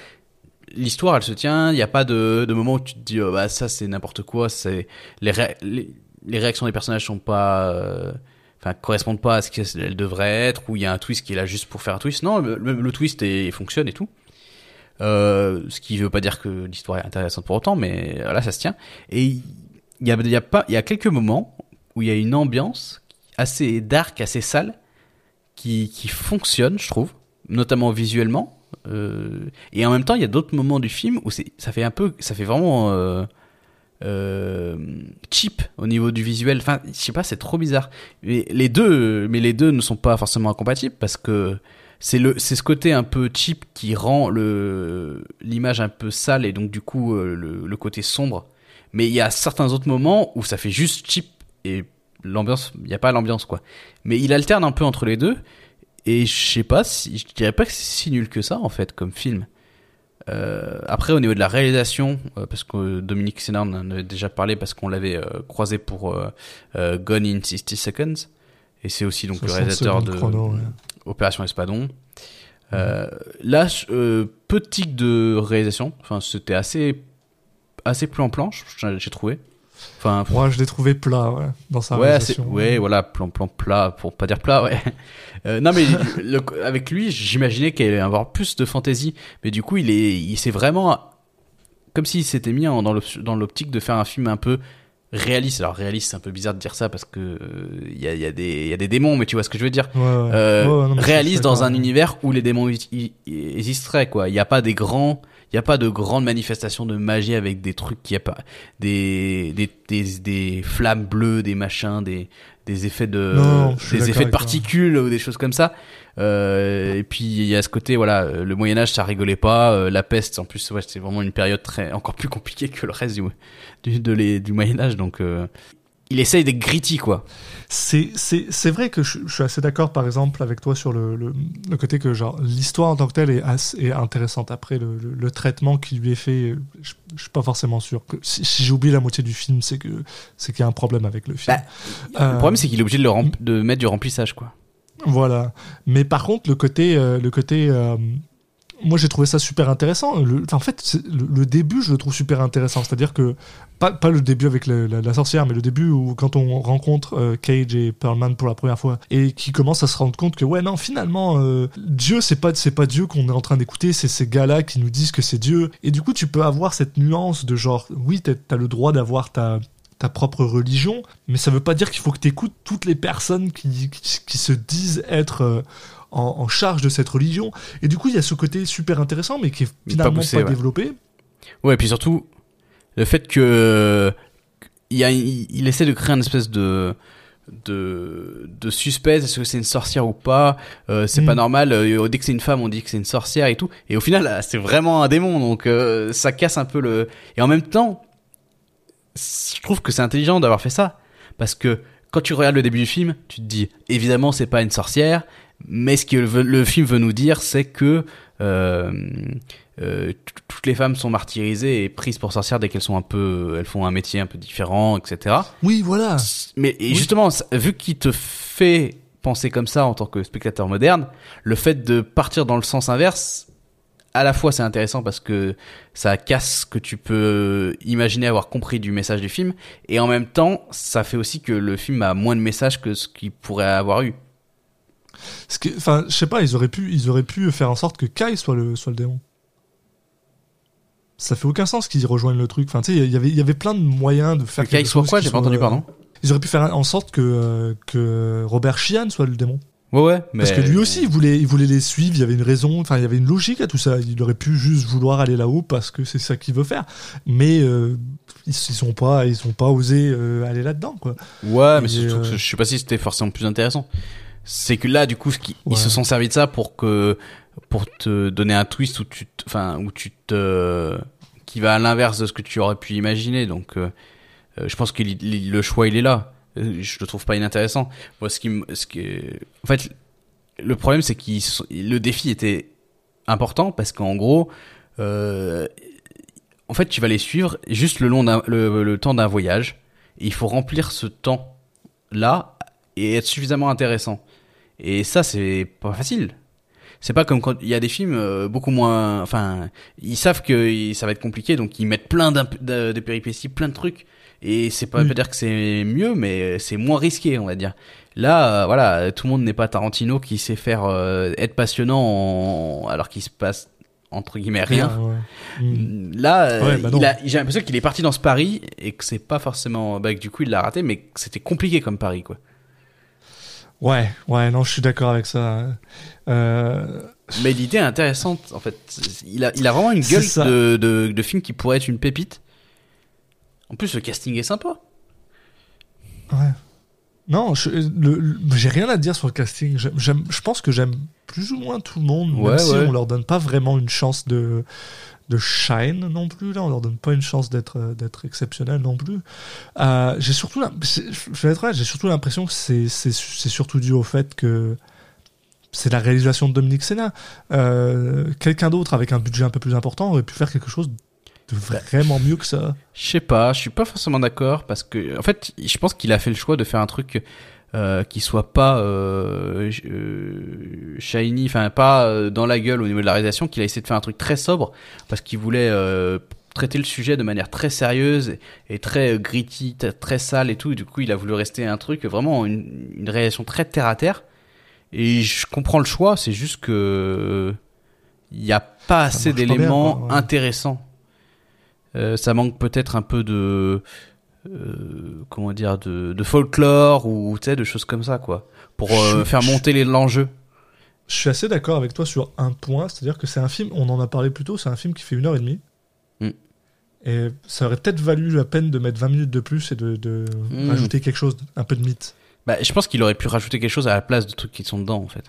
l'histoire, elle se tient. Il n'y a pas de, de moment où tu te dis, oh, bah ça c'est n'importe quoi. C'est les, ré- les les réactions des personnages sont pas, euh, enfin correspondent pas à ce qu'elles devraient être. Ou il y a un twist qui est là juste pour faire un twist. Non, le, le- le twist est, fonctionne et tout. Euh, ce qui veut pas dire que l'histoire est intéressante pour autant, mais là ça se tient. Et il y a, y a quelques moments où il y a une ambiance assez dark, assez sale, qui, qui fonctionne, je trouve, notamment visuellement. Euh, et en même temps, il y a d'autres moments du film où ça fait un peu, ça fait vraiment euh, euh, cheap au niveau du visuel. Enfin, je sais pas, c'est trop bizarre. Mais les deux, mais les deux ne sont pas forcément incompatibles parce que c'est le, c'est ce côté un peu cheap qui rend le l'image un peu sale et donc du coup euh, le, le côté sombre. Mais il y a certains autres moments où ça fait juste cheap et l'ambiance, il n'y a pas l'ambiance quoi. Mais il alterne un peu entre les deux. Et je sais pas si, je dirais pas que c'est si nul que ça en fait comme film. Euh, après au niveau de la réalisation, euh, parce que Dominique Sénard en avait déjà parlé parce qu'on l'avait euh, croisé pour Gone in 60 Seconds. Et c'est aussi donc le
60
réalisateur de
chrono, ouais.
Opération Espadon. Euh, là, euh, petit de réalisation. Enfin, c'était assez, assez plan-plan, j'ai j'ai trouvé. Enfin,
Moi, je l'ai trouvé plat, ouais, dans sa
ouais, ouais, voilà, plan, plan plat, pour pas dire plat, ouais. *laughs* Euh, non, mais *laughs* le- avec lui, j'imaginais qu'il allait avoir plus de fantaisie, mais du coup, il est, il s'est vraiment, comme s'il s'était mis en- dans l'optique de faire un film un peu réaliste. Alors réaliste, c'est un peu bizarre de dire ça parce que euh, il y, a, il y a des, y a des démons, mais tu vois ce que je veux dire.
Ouais, ouais.
Euh,
Ouais, non,
réaliste dans un univers où les démons y- y- y- existeraient quoi. Il n'y a pas des grands, il y a pas de grandes manifestations de magie avec des trucs qui a pas des des, des des flammes bleues, des machins, des des effets de
Non,
des effets de particules ou des choses comme ça. Euh, et puis il y a ce côté voilà, euh, le Moyen Âge ça rigolait pas, euh, la peste en plus ouais, c'est vraiment une période très encore plus compliquée que le reste du du de les- du Moyen Âge donc euh, il essaye d'être gritty quoi.
C'est, c'est, c'est vrai que je, je suis assez d'accord, par exemple, avec toi sur le, le, le côté que genre l'histoire en tant que telle est, assez, est intéressante. Après, le, le, traitement qui lui est fait, je, je suis pas forcément sûr. Que, si oublié la moitié du film, c'est que c'est qu'il y a un problème avec le film.
Bah, Le problème c'est qu'il est obligé de le rem- de mettre du remplissage quoi.
Voilà. Mais par contre, le côté, euh, le côté, euh, moi j'ai trouvé ça super intéressant. En fait, le, le début, je le trouve super intéressant. C'est-à-dire que pas, pas le début avec la, sorcière, mais le début où quand on rencontre euh, Cage et Perlman pour la première fois et qui commence à se rendre compte que ouais non finalement Dieu c'est pas pas Dieu qu'on est en train d'écouter, c'est ces gars-là qui nous disent que c'est Dieu. Et du coup, tu peux avoir cette nuance de genre oui t'as as le droit d'avoir ta ta propre religion, mais ça veut pas dire qu'il faut que tu écoutes toutes les personnes qui, qui, qui se disent être euh, en, en charge de cette religion. Et du coup, il y a ce côté super intéressant, mais qui est finalement
pas
pas,
poussé, ouais.
développé.
Ouais, et puis surtout, le fait que il, y a, il, il essaie de créer une espèce de de, de suspense, est-ce que c'est une sorcière ou pas? Euh, C'est
Mm.
pas normal, euh, dès que c'est une femme on dit que c'est une sorcière et tout, et au final *laughs* c'est vraiment un démon, donc euh, ça casse un peu le... Et en même temps, je trouve que c'est intelligent d'avoir fait ça, parce que quand tu regardes le début du film, tu te dis, évidemment c'est pas une sorcière, mais ce que le, le film veut nous dire, c'est que euh, euh, toutes les femmes sont martyrisées et prises pour sorcières dès qu'elles sont un peu, elles font un métier un peu différent, etc.
Oui, voilà.
Mais et
Oui.
justement, vu qu'il te fait penser comme ça en tant que spectateur moderne, le fait de partir dans le sens inverse, à la fois c'est intéressant parce que ça casse ce que tu peux imaginer avoir compris du message du film, et en même temps, ça fait aussi que le film a moins de messages que ce qu'il pourrait avoir eu.
Ce qui- Enfin, je sais pas, ils auraient pu, ils auraient pu faire en sorte que Kai soit le, soit le démon. Ça fait aucun sens qu'ils rejoignent le truc. Enfin, tu sais, il y avait, il y avait plein de moyens de faire.
Que Kai soit quoi J'ai pas entendu,
euh,
pardon.
Ils auraient pu faire en sorte que, euh, que Robert Sheehan soit le démon.
Ouais, ouais, mais
Parce que lui aussi, il voulait, il voulait les suivre, il y avait une raison, enfin, il y avait une logique à tout ça. Il aurait pu juste vouloir aller là-haut parce que c'est ça qu'il veut faire. Mais euh, ils, ils sont pas, ils ont pas osé euh, aller là-dedans, quoi.
Ouais, mais surtout que
euh,
je sais pas si c'était forcément plus intéressant. C'est que là, du coup,
Ouais.
ils se sont servis de ça pour que pour te donner un twist où tu, enfin, où tu te, qui va à l'inverse de ce que tu aurais pu imaginer. Donc, euh, je pense que le choix il est là. Euh, Je le trouve pas inintéressant. Moi, ce qui, ce qui, en fait, le problème c'est que le défi était important parce qu'en gros, euh, en fait, tu vas les suivre juste le long le, le temps d'un voyage. Il faut remplir ce temps là et être suffisamment intéressant. Et ça, c'est pas facile. C'est pas comme quand il y a des films euh, beaucoup moins. Enfin, ils savent que ça va être compliqué, donc ils mettent plein de péripéties, plein de trucs. Et c'est pas, pas dire que c'est mieux, mais c'est moins risqué, on va dire. Là, euh, voilà, tout le monde n'est pas Tarantino qui sait faire euh, être passionnant en- alors qu'il se passe entre guillemets rien.
Ouais. Mm.
Là, euh,
Ouais, bah
j'ai l'impression qu'il est parti dans ce pari et que c'est pas forcément. Bah, que du coup, il l'a raté, mais que c'était compliqué comme pari, quoi.
Ouais, ouais, non, je suis d'accord avec ça. Euh,
Mais l'idée est intéressante, en fait. Il a, il a vraiment une gueule de, de film qui pourrait être une pépite. En plus, le casting est sympa.
ouais. Non, j'ai rien à dire sur le casting. Je pense que j'aime plus ou moins tout le monde,
Ouais,
même si on leur donne pas vraiment une chance de de shine non plus. Là, on leur donne pas une chance d'être d'être exceptionnel non plus. Euh, j'ai surtout, j'ai surtout l'impression que c'est surtout dû au fait que c'est la réalisation de Dominique Sénat. Euh, Quelqu'un d'autre avec un budget un peu plus important aurait pu faire quelque chose vraiment mieux que ça.
Je sais pas, je suis pas forcément d'accord parce que, en fait, je pense qu'il a fait le choix de faire un truc euh, qui soit pas euh, euh, shiny, enfin pas dans la gueule au niveau de la réalisation, qu'il a essayé de faire un truc très sobre parce qu'il voulait traiter le sujet de manière très sérieuse et, et très gritty, très sale et tout. Et du coup, il a voulu rester un truc vraiment une, une réalisation très terre à terre. Et je comprends le choix, c'est juste que il n'y a pas assez d'éléments
ouais.
intéressants. Euh, ça manque peut-être un peu de euh, comment dire de, de folklore ou tu sais de choses comme ça quoi pour euh, faire monter les- l'enjeu.
Je suis assez d'accord avec toi sur un point, c'est-à-dire que c'est un film, on en a parlé plus tôt, c'est un film qui fait une heure et demie.
Mm.
Et ça aurait peut-être valu la peine de mettre 20 minutes de plus et de, de
Mm.
rajouter quelque chose, un peu de mythe.
Bah, je pense qu'il aurait pu rajouter quelque chose à la place de trucs qui sont dedans en fait.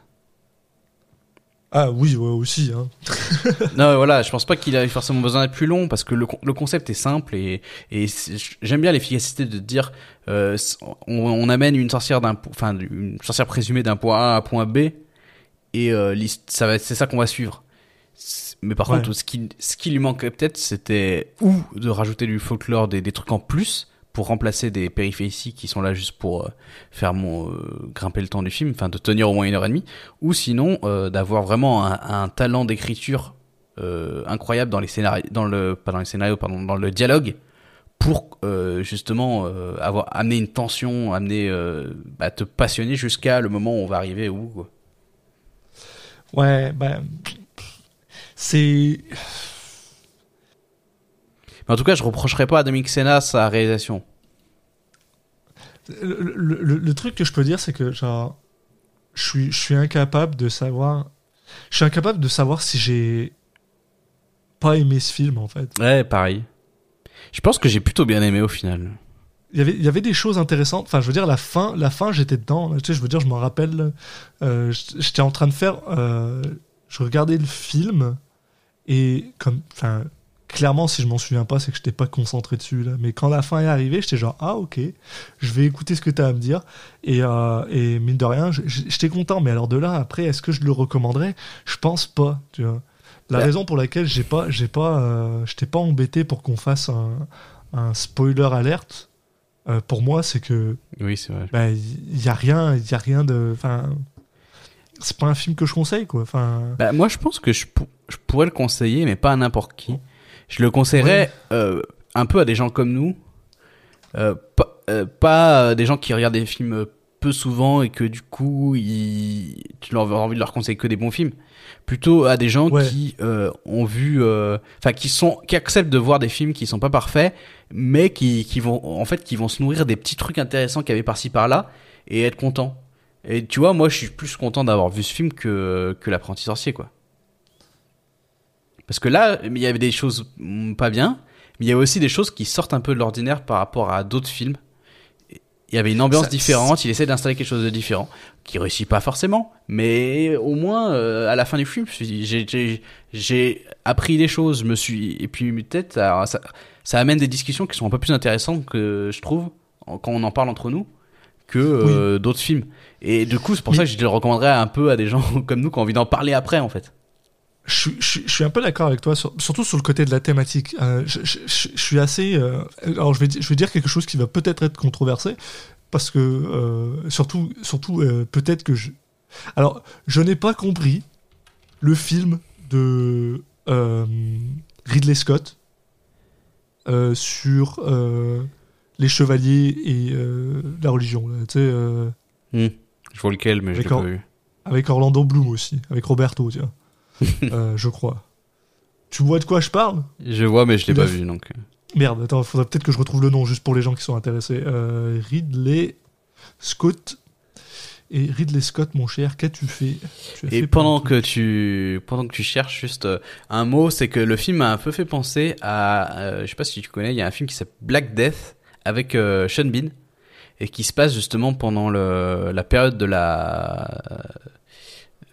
Ah oui, ouais, aussi. Hein. *laughs*
non, voilà, je pense pas qu'il ait forcément besoin d'être plus long parce que le, le concept est simple et, et j'aime bien l'efficacité de dire euh, on, on amène une sorcière d'un, enfin une sorcière présumée d'un point A à un point B et euh, l'hist- ça va, c'est ça qu'on va suivre. Mais par
Ouais.
contre, ce qui, ce qui lui manquait peut-être, c'était ou de rajouter du folklore, des, des trucs en plus pour remplacer des périphéties qui sont là juste pour euh, faire mon euh, grimper le temps du film, enfin de tenir au moins une heure et demie, ou sinon euh, d'avoir vraiment un, talent d'écriture incroyable dans les scénarios, dans le pas dans les scénarios, pardon, dans le dialogue, pour justement avoir amené une tension, amener bah, te passionner jusqu'à le moment où on va arriver où. Quoi.
Ouais, ben. c'est.
Mais en tout cas, je reprocherais pas à Dominique Senna sa réalisation.
Le, le- le- le truc que je peux dire, c'est que, genre, je suis, je suis incapable de savoir. Je suis incapable de savoir si j'ai pas aimé ce film, en fait.
Ouais, pareil. Je pense que j'ai plutôt bien aimé au final.
il y avait il y avait des choses intéressantes enfin je veux dire la fin la fin j'étais dedans tu sais je veux dire je m'en rappelle euh, j'étais en train de faire euh, je regardais le film et comme enfin clairement si je m'en souviens pas c'est que j'étais pas concentré dessus là mais quand la fin est arrivée j'étais genre ah ok je vais écouter ce que tu as à me dire et, euh, et mine de rien j'étais content mais alors de là après est-ce que je le recommanderais? Je pense pas tu vois la
Bah.
raison pour laquelle j'ai pas j'ai pas euh, j'étais pas embêté pour qu'on fasse un, un spoiler alerte euh, pour moi c'est que
Oui, c'est vrai.
bah, il y a rien il y a rien de enfin c'est pas un film que je conseille quoi enfin
Bah, moi, je pense que je, je pourrais le conseiller, mais pas à n'importe qui. Je le conseillerais euh, un peu à des gens comme nous, euh, pas, euh, pas des gens qui regardent des films peu souvent et que du coup, ils, tu leur as envie de leur conseiller que des bons films. Plutôt à des gens
Ouais.
qui euh, ont vu, euh, enfin, qui sont, qui acceptent de voir des films qui sont pas parfaits, mais qui, qui vont, en fait, qui vont se nourrir des petits trucs intéressants qu'il y avait par-ci par-là et être contents. Et tu vois, moi, je suis plus content d'avoir vu ce film que, que l'apprenti sorcier, quoi. Parce que là, il y avait des choses pas bien, mais il y avait aussi des choses qui sortent un peu de l'ordinaire par rapport à d'autres films. Il y avait une ambiance
Ça-
différente, il essaie d'installer quelque chose de différent, qui réussit pas forcément, mais au moins, euh, à la fin du film, j'ai- appris des choses, je me suis, et puis peut-être, ça, ça, amène des discussions qui sont un peu plus intéressantes que je trouve, quand on en parle entre nous, que euh, d'autres films. Et du coup, c'est pour
Mais-
ça que je le recommanderais un peu à des gens *laughs* comme nous qui ont envie d'en parler après, en fait.
Je, suis- je, suis- je suis un peu d'accord avec toi, sur- surtout sur le côté de la thématique. Euh, je, suis assez. euh, alors, je vais, di- je vais dire quelque chose qui va peut-être être controversé, parce que euh, surtout, surtout peut-être que je. Alors, je n'ai pas compris le film de Ridley Scott sur les chevaliers et la religion. là, Tu sais,
Hmm. Je vois lequel, mais je l'ai pas vu.
avec Orlando Bloom aussi, avec Roberto, tiens. *laughs* Euh, je crois. Tu vois de quoi je parle?
Je vois, mais je l'ai pas vu, donc. euh.
Merde, attends, il faudrait peut-être que je retrouve le nom juste pour les gens qui sont intéressés. Euh, Ridley Scott. Et Ridley Scott, mon cher, qu'as-tu fait? Tu as
Et
fait
pendant que tu pendant que tu cherches juste un mot, c'est que le film m'a un peu fait penser à euh, je sais pas si tu connais, il y a un film qui s'appelle Black Death avec euh, Sean Bean et qui se passe justement pendant le la période de la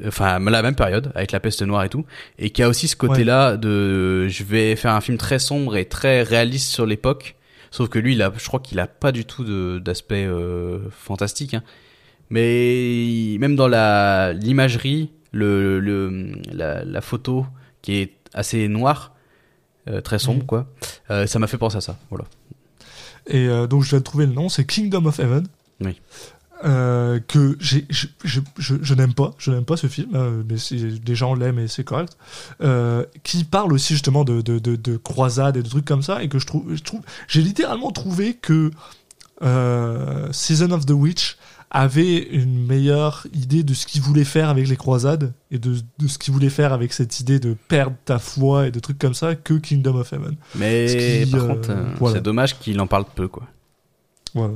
enfin la même période avec la peste noire et tout et qui a aussi ce côté-là de je vais faire un film très sombre et très réaliste sur l'époque. Sauf que lui, il a, je crois qu'il a pas du tout d'aspect euh, fantastique. Hein. Mais même dans la l'imagerie, le, le la, la photo qui est assez noire, euh, très sombre
Mhm.
quoi, euh, ça m'a fait penser à ça. Voilà.
Et donc je viens de trouver le nom, c'est Kingdom of Heaven.
Oui.
Euh, que j'ai, je, je, je, je n'aime pas, je n'aime pas ce film, hein, mais des gens l'aiment et c'est correct. Euh, qui parle aussi justement de, de, de, de croisades et de trucs comme ça, et que je trouve, je trouve, j'ai littéralement trouvé que euh, Season of the Witch avait une meilleure idée de ce qu'il voulait faire avec les croisades et de, de ce qu'il voulait faire avec cette idée de perdre ta foi et de trucs comme ça que Kingdom of Heaven.
Mais
qui,
par
euh,
contre, euh,
voilà.
c'est dommage qu'il en parle peu quoi.
Voilà.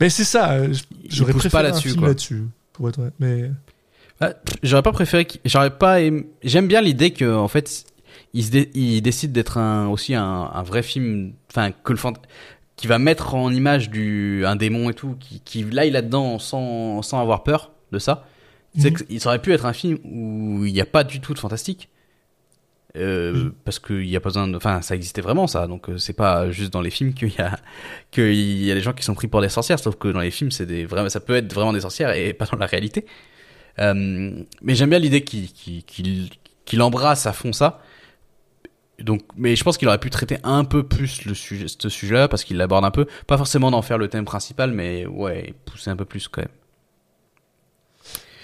Mais c'est ça, euh, j'aurais
pousse
préféré
pas là-dessus,
là-dessus, pour être honnête. Mais
Ah, J'aurais pas préféré, j'aurais pas. J'aime bien l'idée que en fait, il, se dé- il décide d'être un aussi un, un vrai film, enfin que le fant- qui va mettre en image du un démon et tout, qui, qui l'aille là-dedans sans sans avoir peur de ça. C'est
Mhm.
que il aurait pu être un film où il n'y a pas du tout de fantastique. Euh,
Mhm.
parce qu'il y a pas besoin de, enfin, ça existait vraiment ça, donc euh, c'est pas juste dans les films qu'il y a *laughs* qu'il y a des gens qui sont pris pour des sorcières, sauf que dans les films c'est des vraiment, ça peut être vraiment des sorcières et pas dans la réalité. Euh, mais j'aime bien l'idée qu'il qu'il embrasse à fond ça. Donc, mais je pense qu'il aurait pu traiter un peu plus le sujet, ce sujet-là, parce qu'il l'aborde un peu, pas forcément d'en faire le thème principal, mais ouais, pousser un peu plus quand même.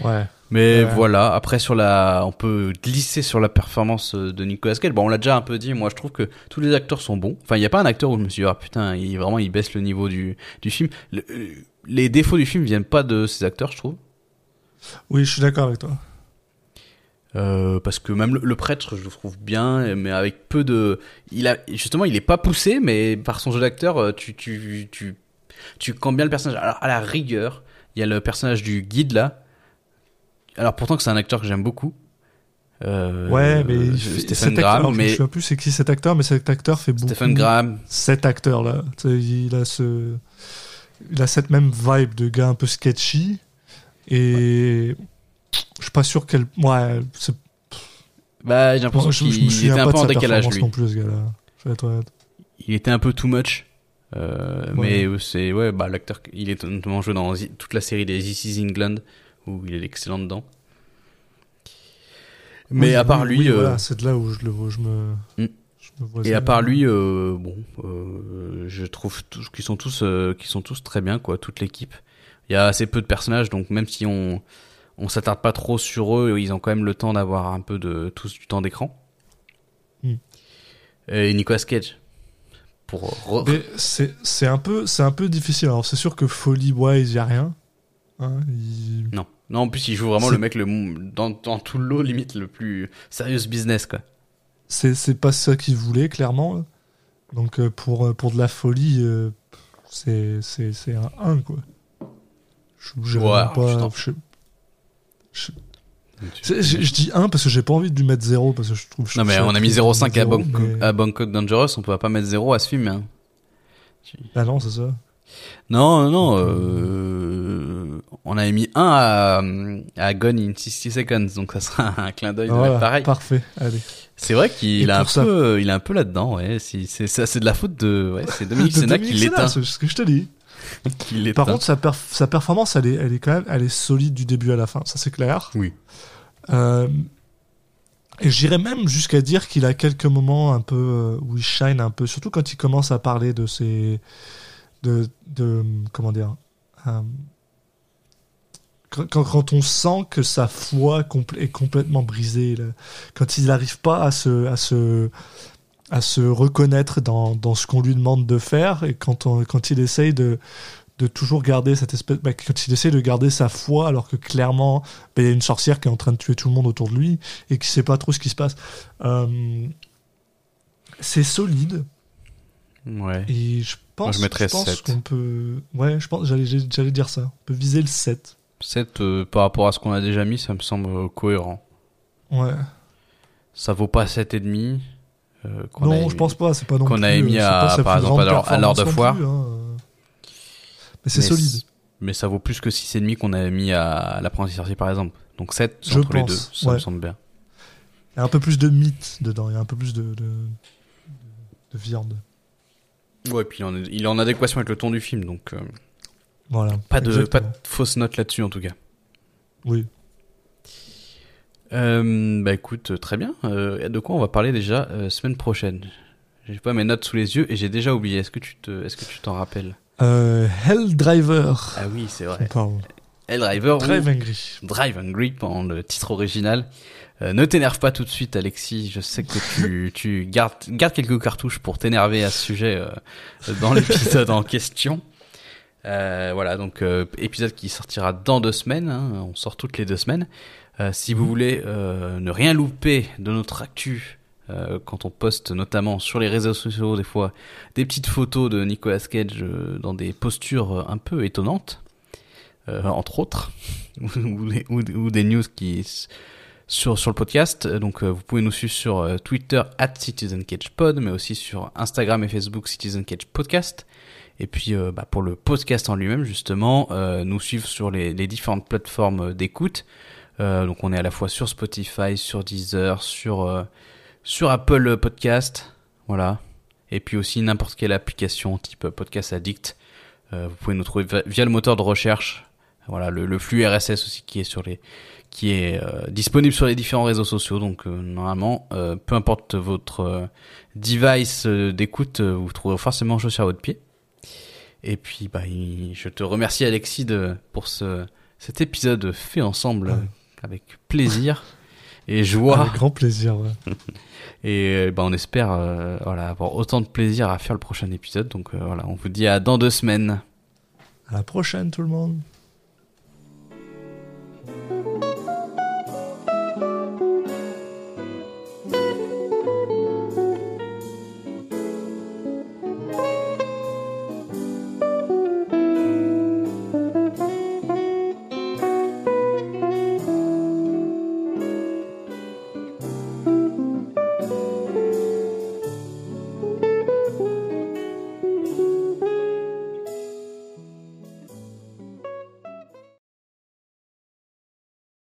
ouais.
Mais voilà, après sur la, on peut glisser sur la performance euh, de Nicolas Cage. Bon, on l'a déjà un peu dit. Moi, je trouve que tous les acteurs sont bons. Enfin, il n'y a pas un acteur où je me suis dit, ah putain, il vraiment, il baisse le niveau du du film. Le- euh, les défauts du film viennent pas de ces acteurs, je trouve.
Oui, je suis d'accord avec toi.
Euh, parce que même le, le prêtre, je le trouve bien, mais avec peu de, il a justement, il est pas poussé, mais par son jeu d'acteur, tu tu tu tu camps bien le personnage. Alors à la rigueur, il y a le personnage du guide là. Alors pourtant que c'est un acteur que j'aime beaucoup. Euh,
ouais, mais
Stephen
cet acteur,
Graham,
alors, je
mais
souviens plus c'est qui cet acteur, mais cet acteur fait beaucoup.
Stephen Graham,
Cet acteur-là, tu sais, il a ce, il a cette même vibe de gars un peu sketchy, et je suis pas sûr qu'elle, ouais,
bah j'ai l'impression qu'il était un peu en décalage lui.
non plus, ce gars-là. Je vais être honnête.
Il était un peu too much. Euh,
Ouais.
Mais c'est ouais, bah l'acteur, il est notamment joué dans toute la série des This Is England où il est excellent dedans. Mais
Oui,
à part lui,
oui,
euh,
voilà, c'est de là où je le vois, je me,
Mm.
je me vois
et à part lui, euh, bon, euh, je trouve qu'ils sont tous, qu'ils sont tous très bien quoi, toute l'équipe. Il y a assez peu de personnages, donc même si on on s'attarde pas trop sur eux, ils ont quand même le temps d'avoir un peu de tous du temps d'écran.
Mm.
Et Nicolas Cage pour
c'est c'est un peu c'est un peu difficile. Alors c'est sûr que Folly wise y a rien. Hein, il-
Non. Non, en plus, il joue vraiment le mec le, dans, dans tout le lot, limite, le plus serious business, quoi.
c'est pas ça qu'il voulait clairement. là. Donc euh, pour euh, pour de la folie, euh, c'est un 1 quoi. Je,
Ouais,
pas. Je, je- je- je- je dis 1 parce que j'ai pas envie de lui mettre 0 parce que je trouve.
Non, mais on a mis
triste de
0,5 à, Bangkok,
mais-
à Bangkok Dangerous, on peut pas mettre 0 à ce film. Hein.
Ah non, c'est ça.
Non, non, euh, on a mis 1 à, à Gone in 60 Seconds, donc ça sera un clin d'œil
Voilà,
pareil.
Parfait. Allez.
C'est vrai qu'il a un
ça-
peu, il est un peu là-dedans, ouais. C'est, c'est, ça, c'est de la faute de, ouais, c'est *laughs* Dominique
Dominique
qui l'éteint.
C'est ce que je te dis. *laughs* Par contre, sa, perf- sa performance, elle est, elle est quand même, elle est solide du début à la fin. Ça, c'est clair.
Oui.
Euh, et j'irais même jusqu'à dire qu'il a quelques moments un peu euh, où il shine un peu, surtout quand il commence à parler de ses, de, de comment dire, euh, quand, on sent que sa foi compl- est complètement brisée, là. quand il n'arrive pas à se, à se, à se reconnaître dans, dans ce qu'on lui demande de faire, et quand, on, quand il essaye de, de toujours garder cette espèce, bah, quand il essaie de garder sa foi, alors que clairement, bah, il y a une sorcière qui est en train de tuer tout le monde autour de lui et qui sait pas trop ce qui se passe. Euh, c'est solide.
Ouais.
Et je pense,
Moi, je mettrais
pense
7.
qu'on peut. Ouais, je pense, j'allais, j'allais dire ça. On peut viser le 7.
7 euh, par rapport à ce qu'on a déjà mis, ça me semble euh, cohérent.
Ouais.
Ça vaut pas 7,5. Euh, qu'on
Non,
a-
je pense pas, c'est pas non
qu'on a émis
euh,
à- par exemple, à l'heure- de foire.
hein. Mais c'est solide.
Mais ça vaut plus que 6,5 qu'on a mis à l'apprenti sorcier par exemple. Donc 7
Je
entre les deux, ça me semble bien.
Il y a un peu plus de mythe dedans, il y a un peu plus de, de, de viande.
Ouais, puis il en est, il est en adéquation avec le ton du film, donc euh,
Voilà.
pas, de, pas
exactement.
de fausses notes là-dessus en tout cas.
Oui.
Euh, bah écoute, euh, très bien. Euh, de quoi on va parler déjà euh, semaine prochaine? J'ai pas mes notes sous les yeux et j'ai déjà oublié. Est-ce que tu te, est-ce que tu t'en rappelles?
Hell Driver.
Ah oui, c'est vrai. Hell Driver. ou
Drive Angry.
Drive Hungry en le titre original. Ne t'énerve pas tout de suite, Alexis. Je sais que tu, *laughs* tu gardes, gardes quelques cartouches pour t'énerver à ce sujet dans l'épisode en question. Euh, voilà, donc euh, épisode qui sortira dans deux semaines. hein. on sort toutes les deux semaines. Euh, si vous voulez ne rien louper de notre actu, quand on poste notamment sur les réseaux sociaux des fois des petites photos de Nicolas Cage dans des postures un peu étonnantes, entre autres, *laughs* ou, des- des news qui sur sur le podcast. Donc vous pouvez nous suivre sur Twitter @CitizenCagePod, mais aussi sur Instagram et Facebook Citizen Cage Podcast. Et puis euh, bah, pour le podcast en lui-même justement, euh, nous suivre sur les, différentes plateformes d'écoute. Euh, donc on est à la fois sur Spotify, sur Deezer, sur sur Apple Podcast, voilà. Et puis aussi n'importe quelle application type Podcast Addict. Vous pouvez nous trouver via- le moteur de recherche. Voilà, le, flux RSS aussi qui est sur les qui est disponible sur les différents réseaux sociaux. Donc normalement, peu importe votre device d'écoute, vous trouverez forcément chaussure à votre pied. Et puis, bah, je te remercie, Alexis, pour ce, cet épisode fait ensemble avec plaisir et joie.
Avec grand plaisir. *laughs*
Et bah, on espère euh, avoir autant de plaisir à faire le prochain épisode. Donc euh, voilà, on vous dit à dans deux semaines.
À la prochaine, tout le monde.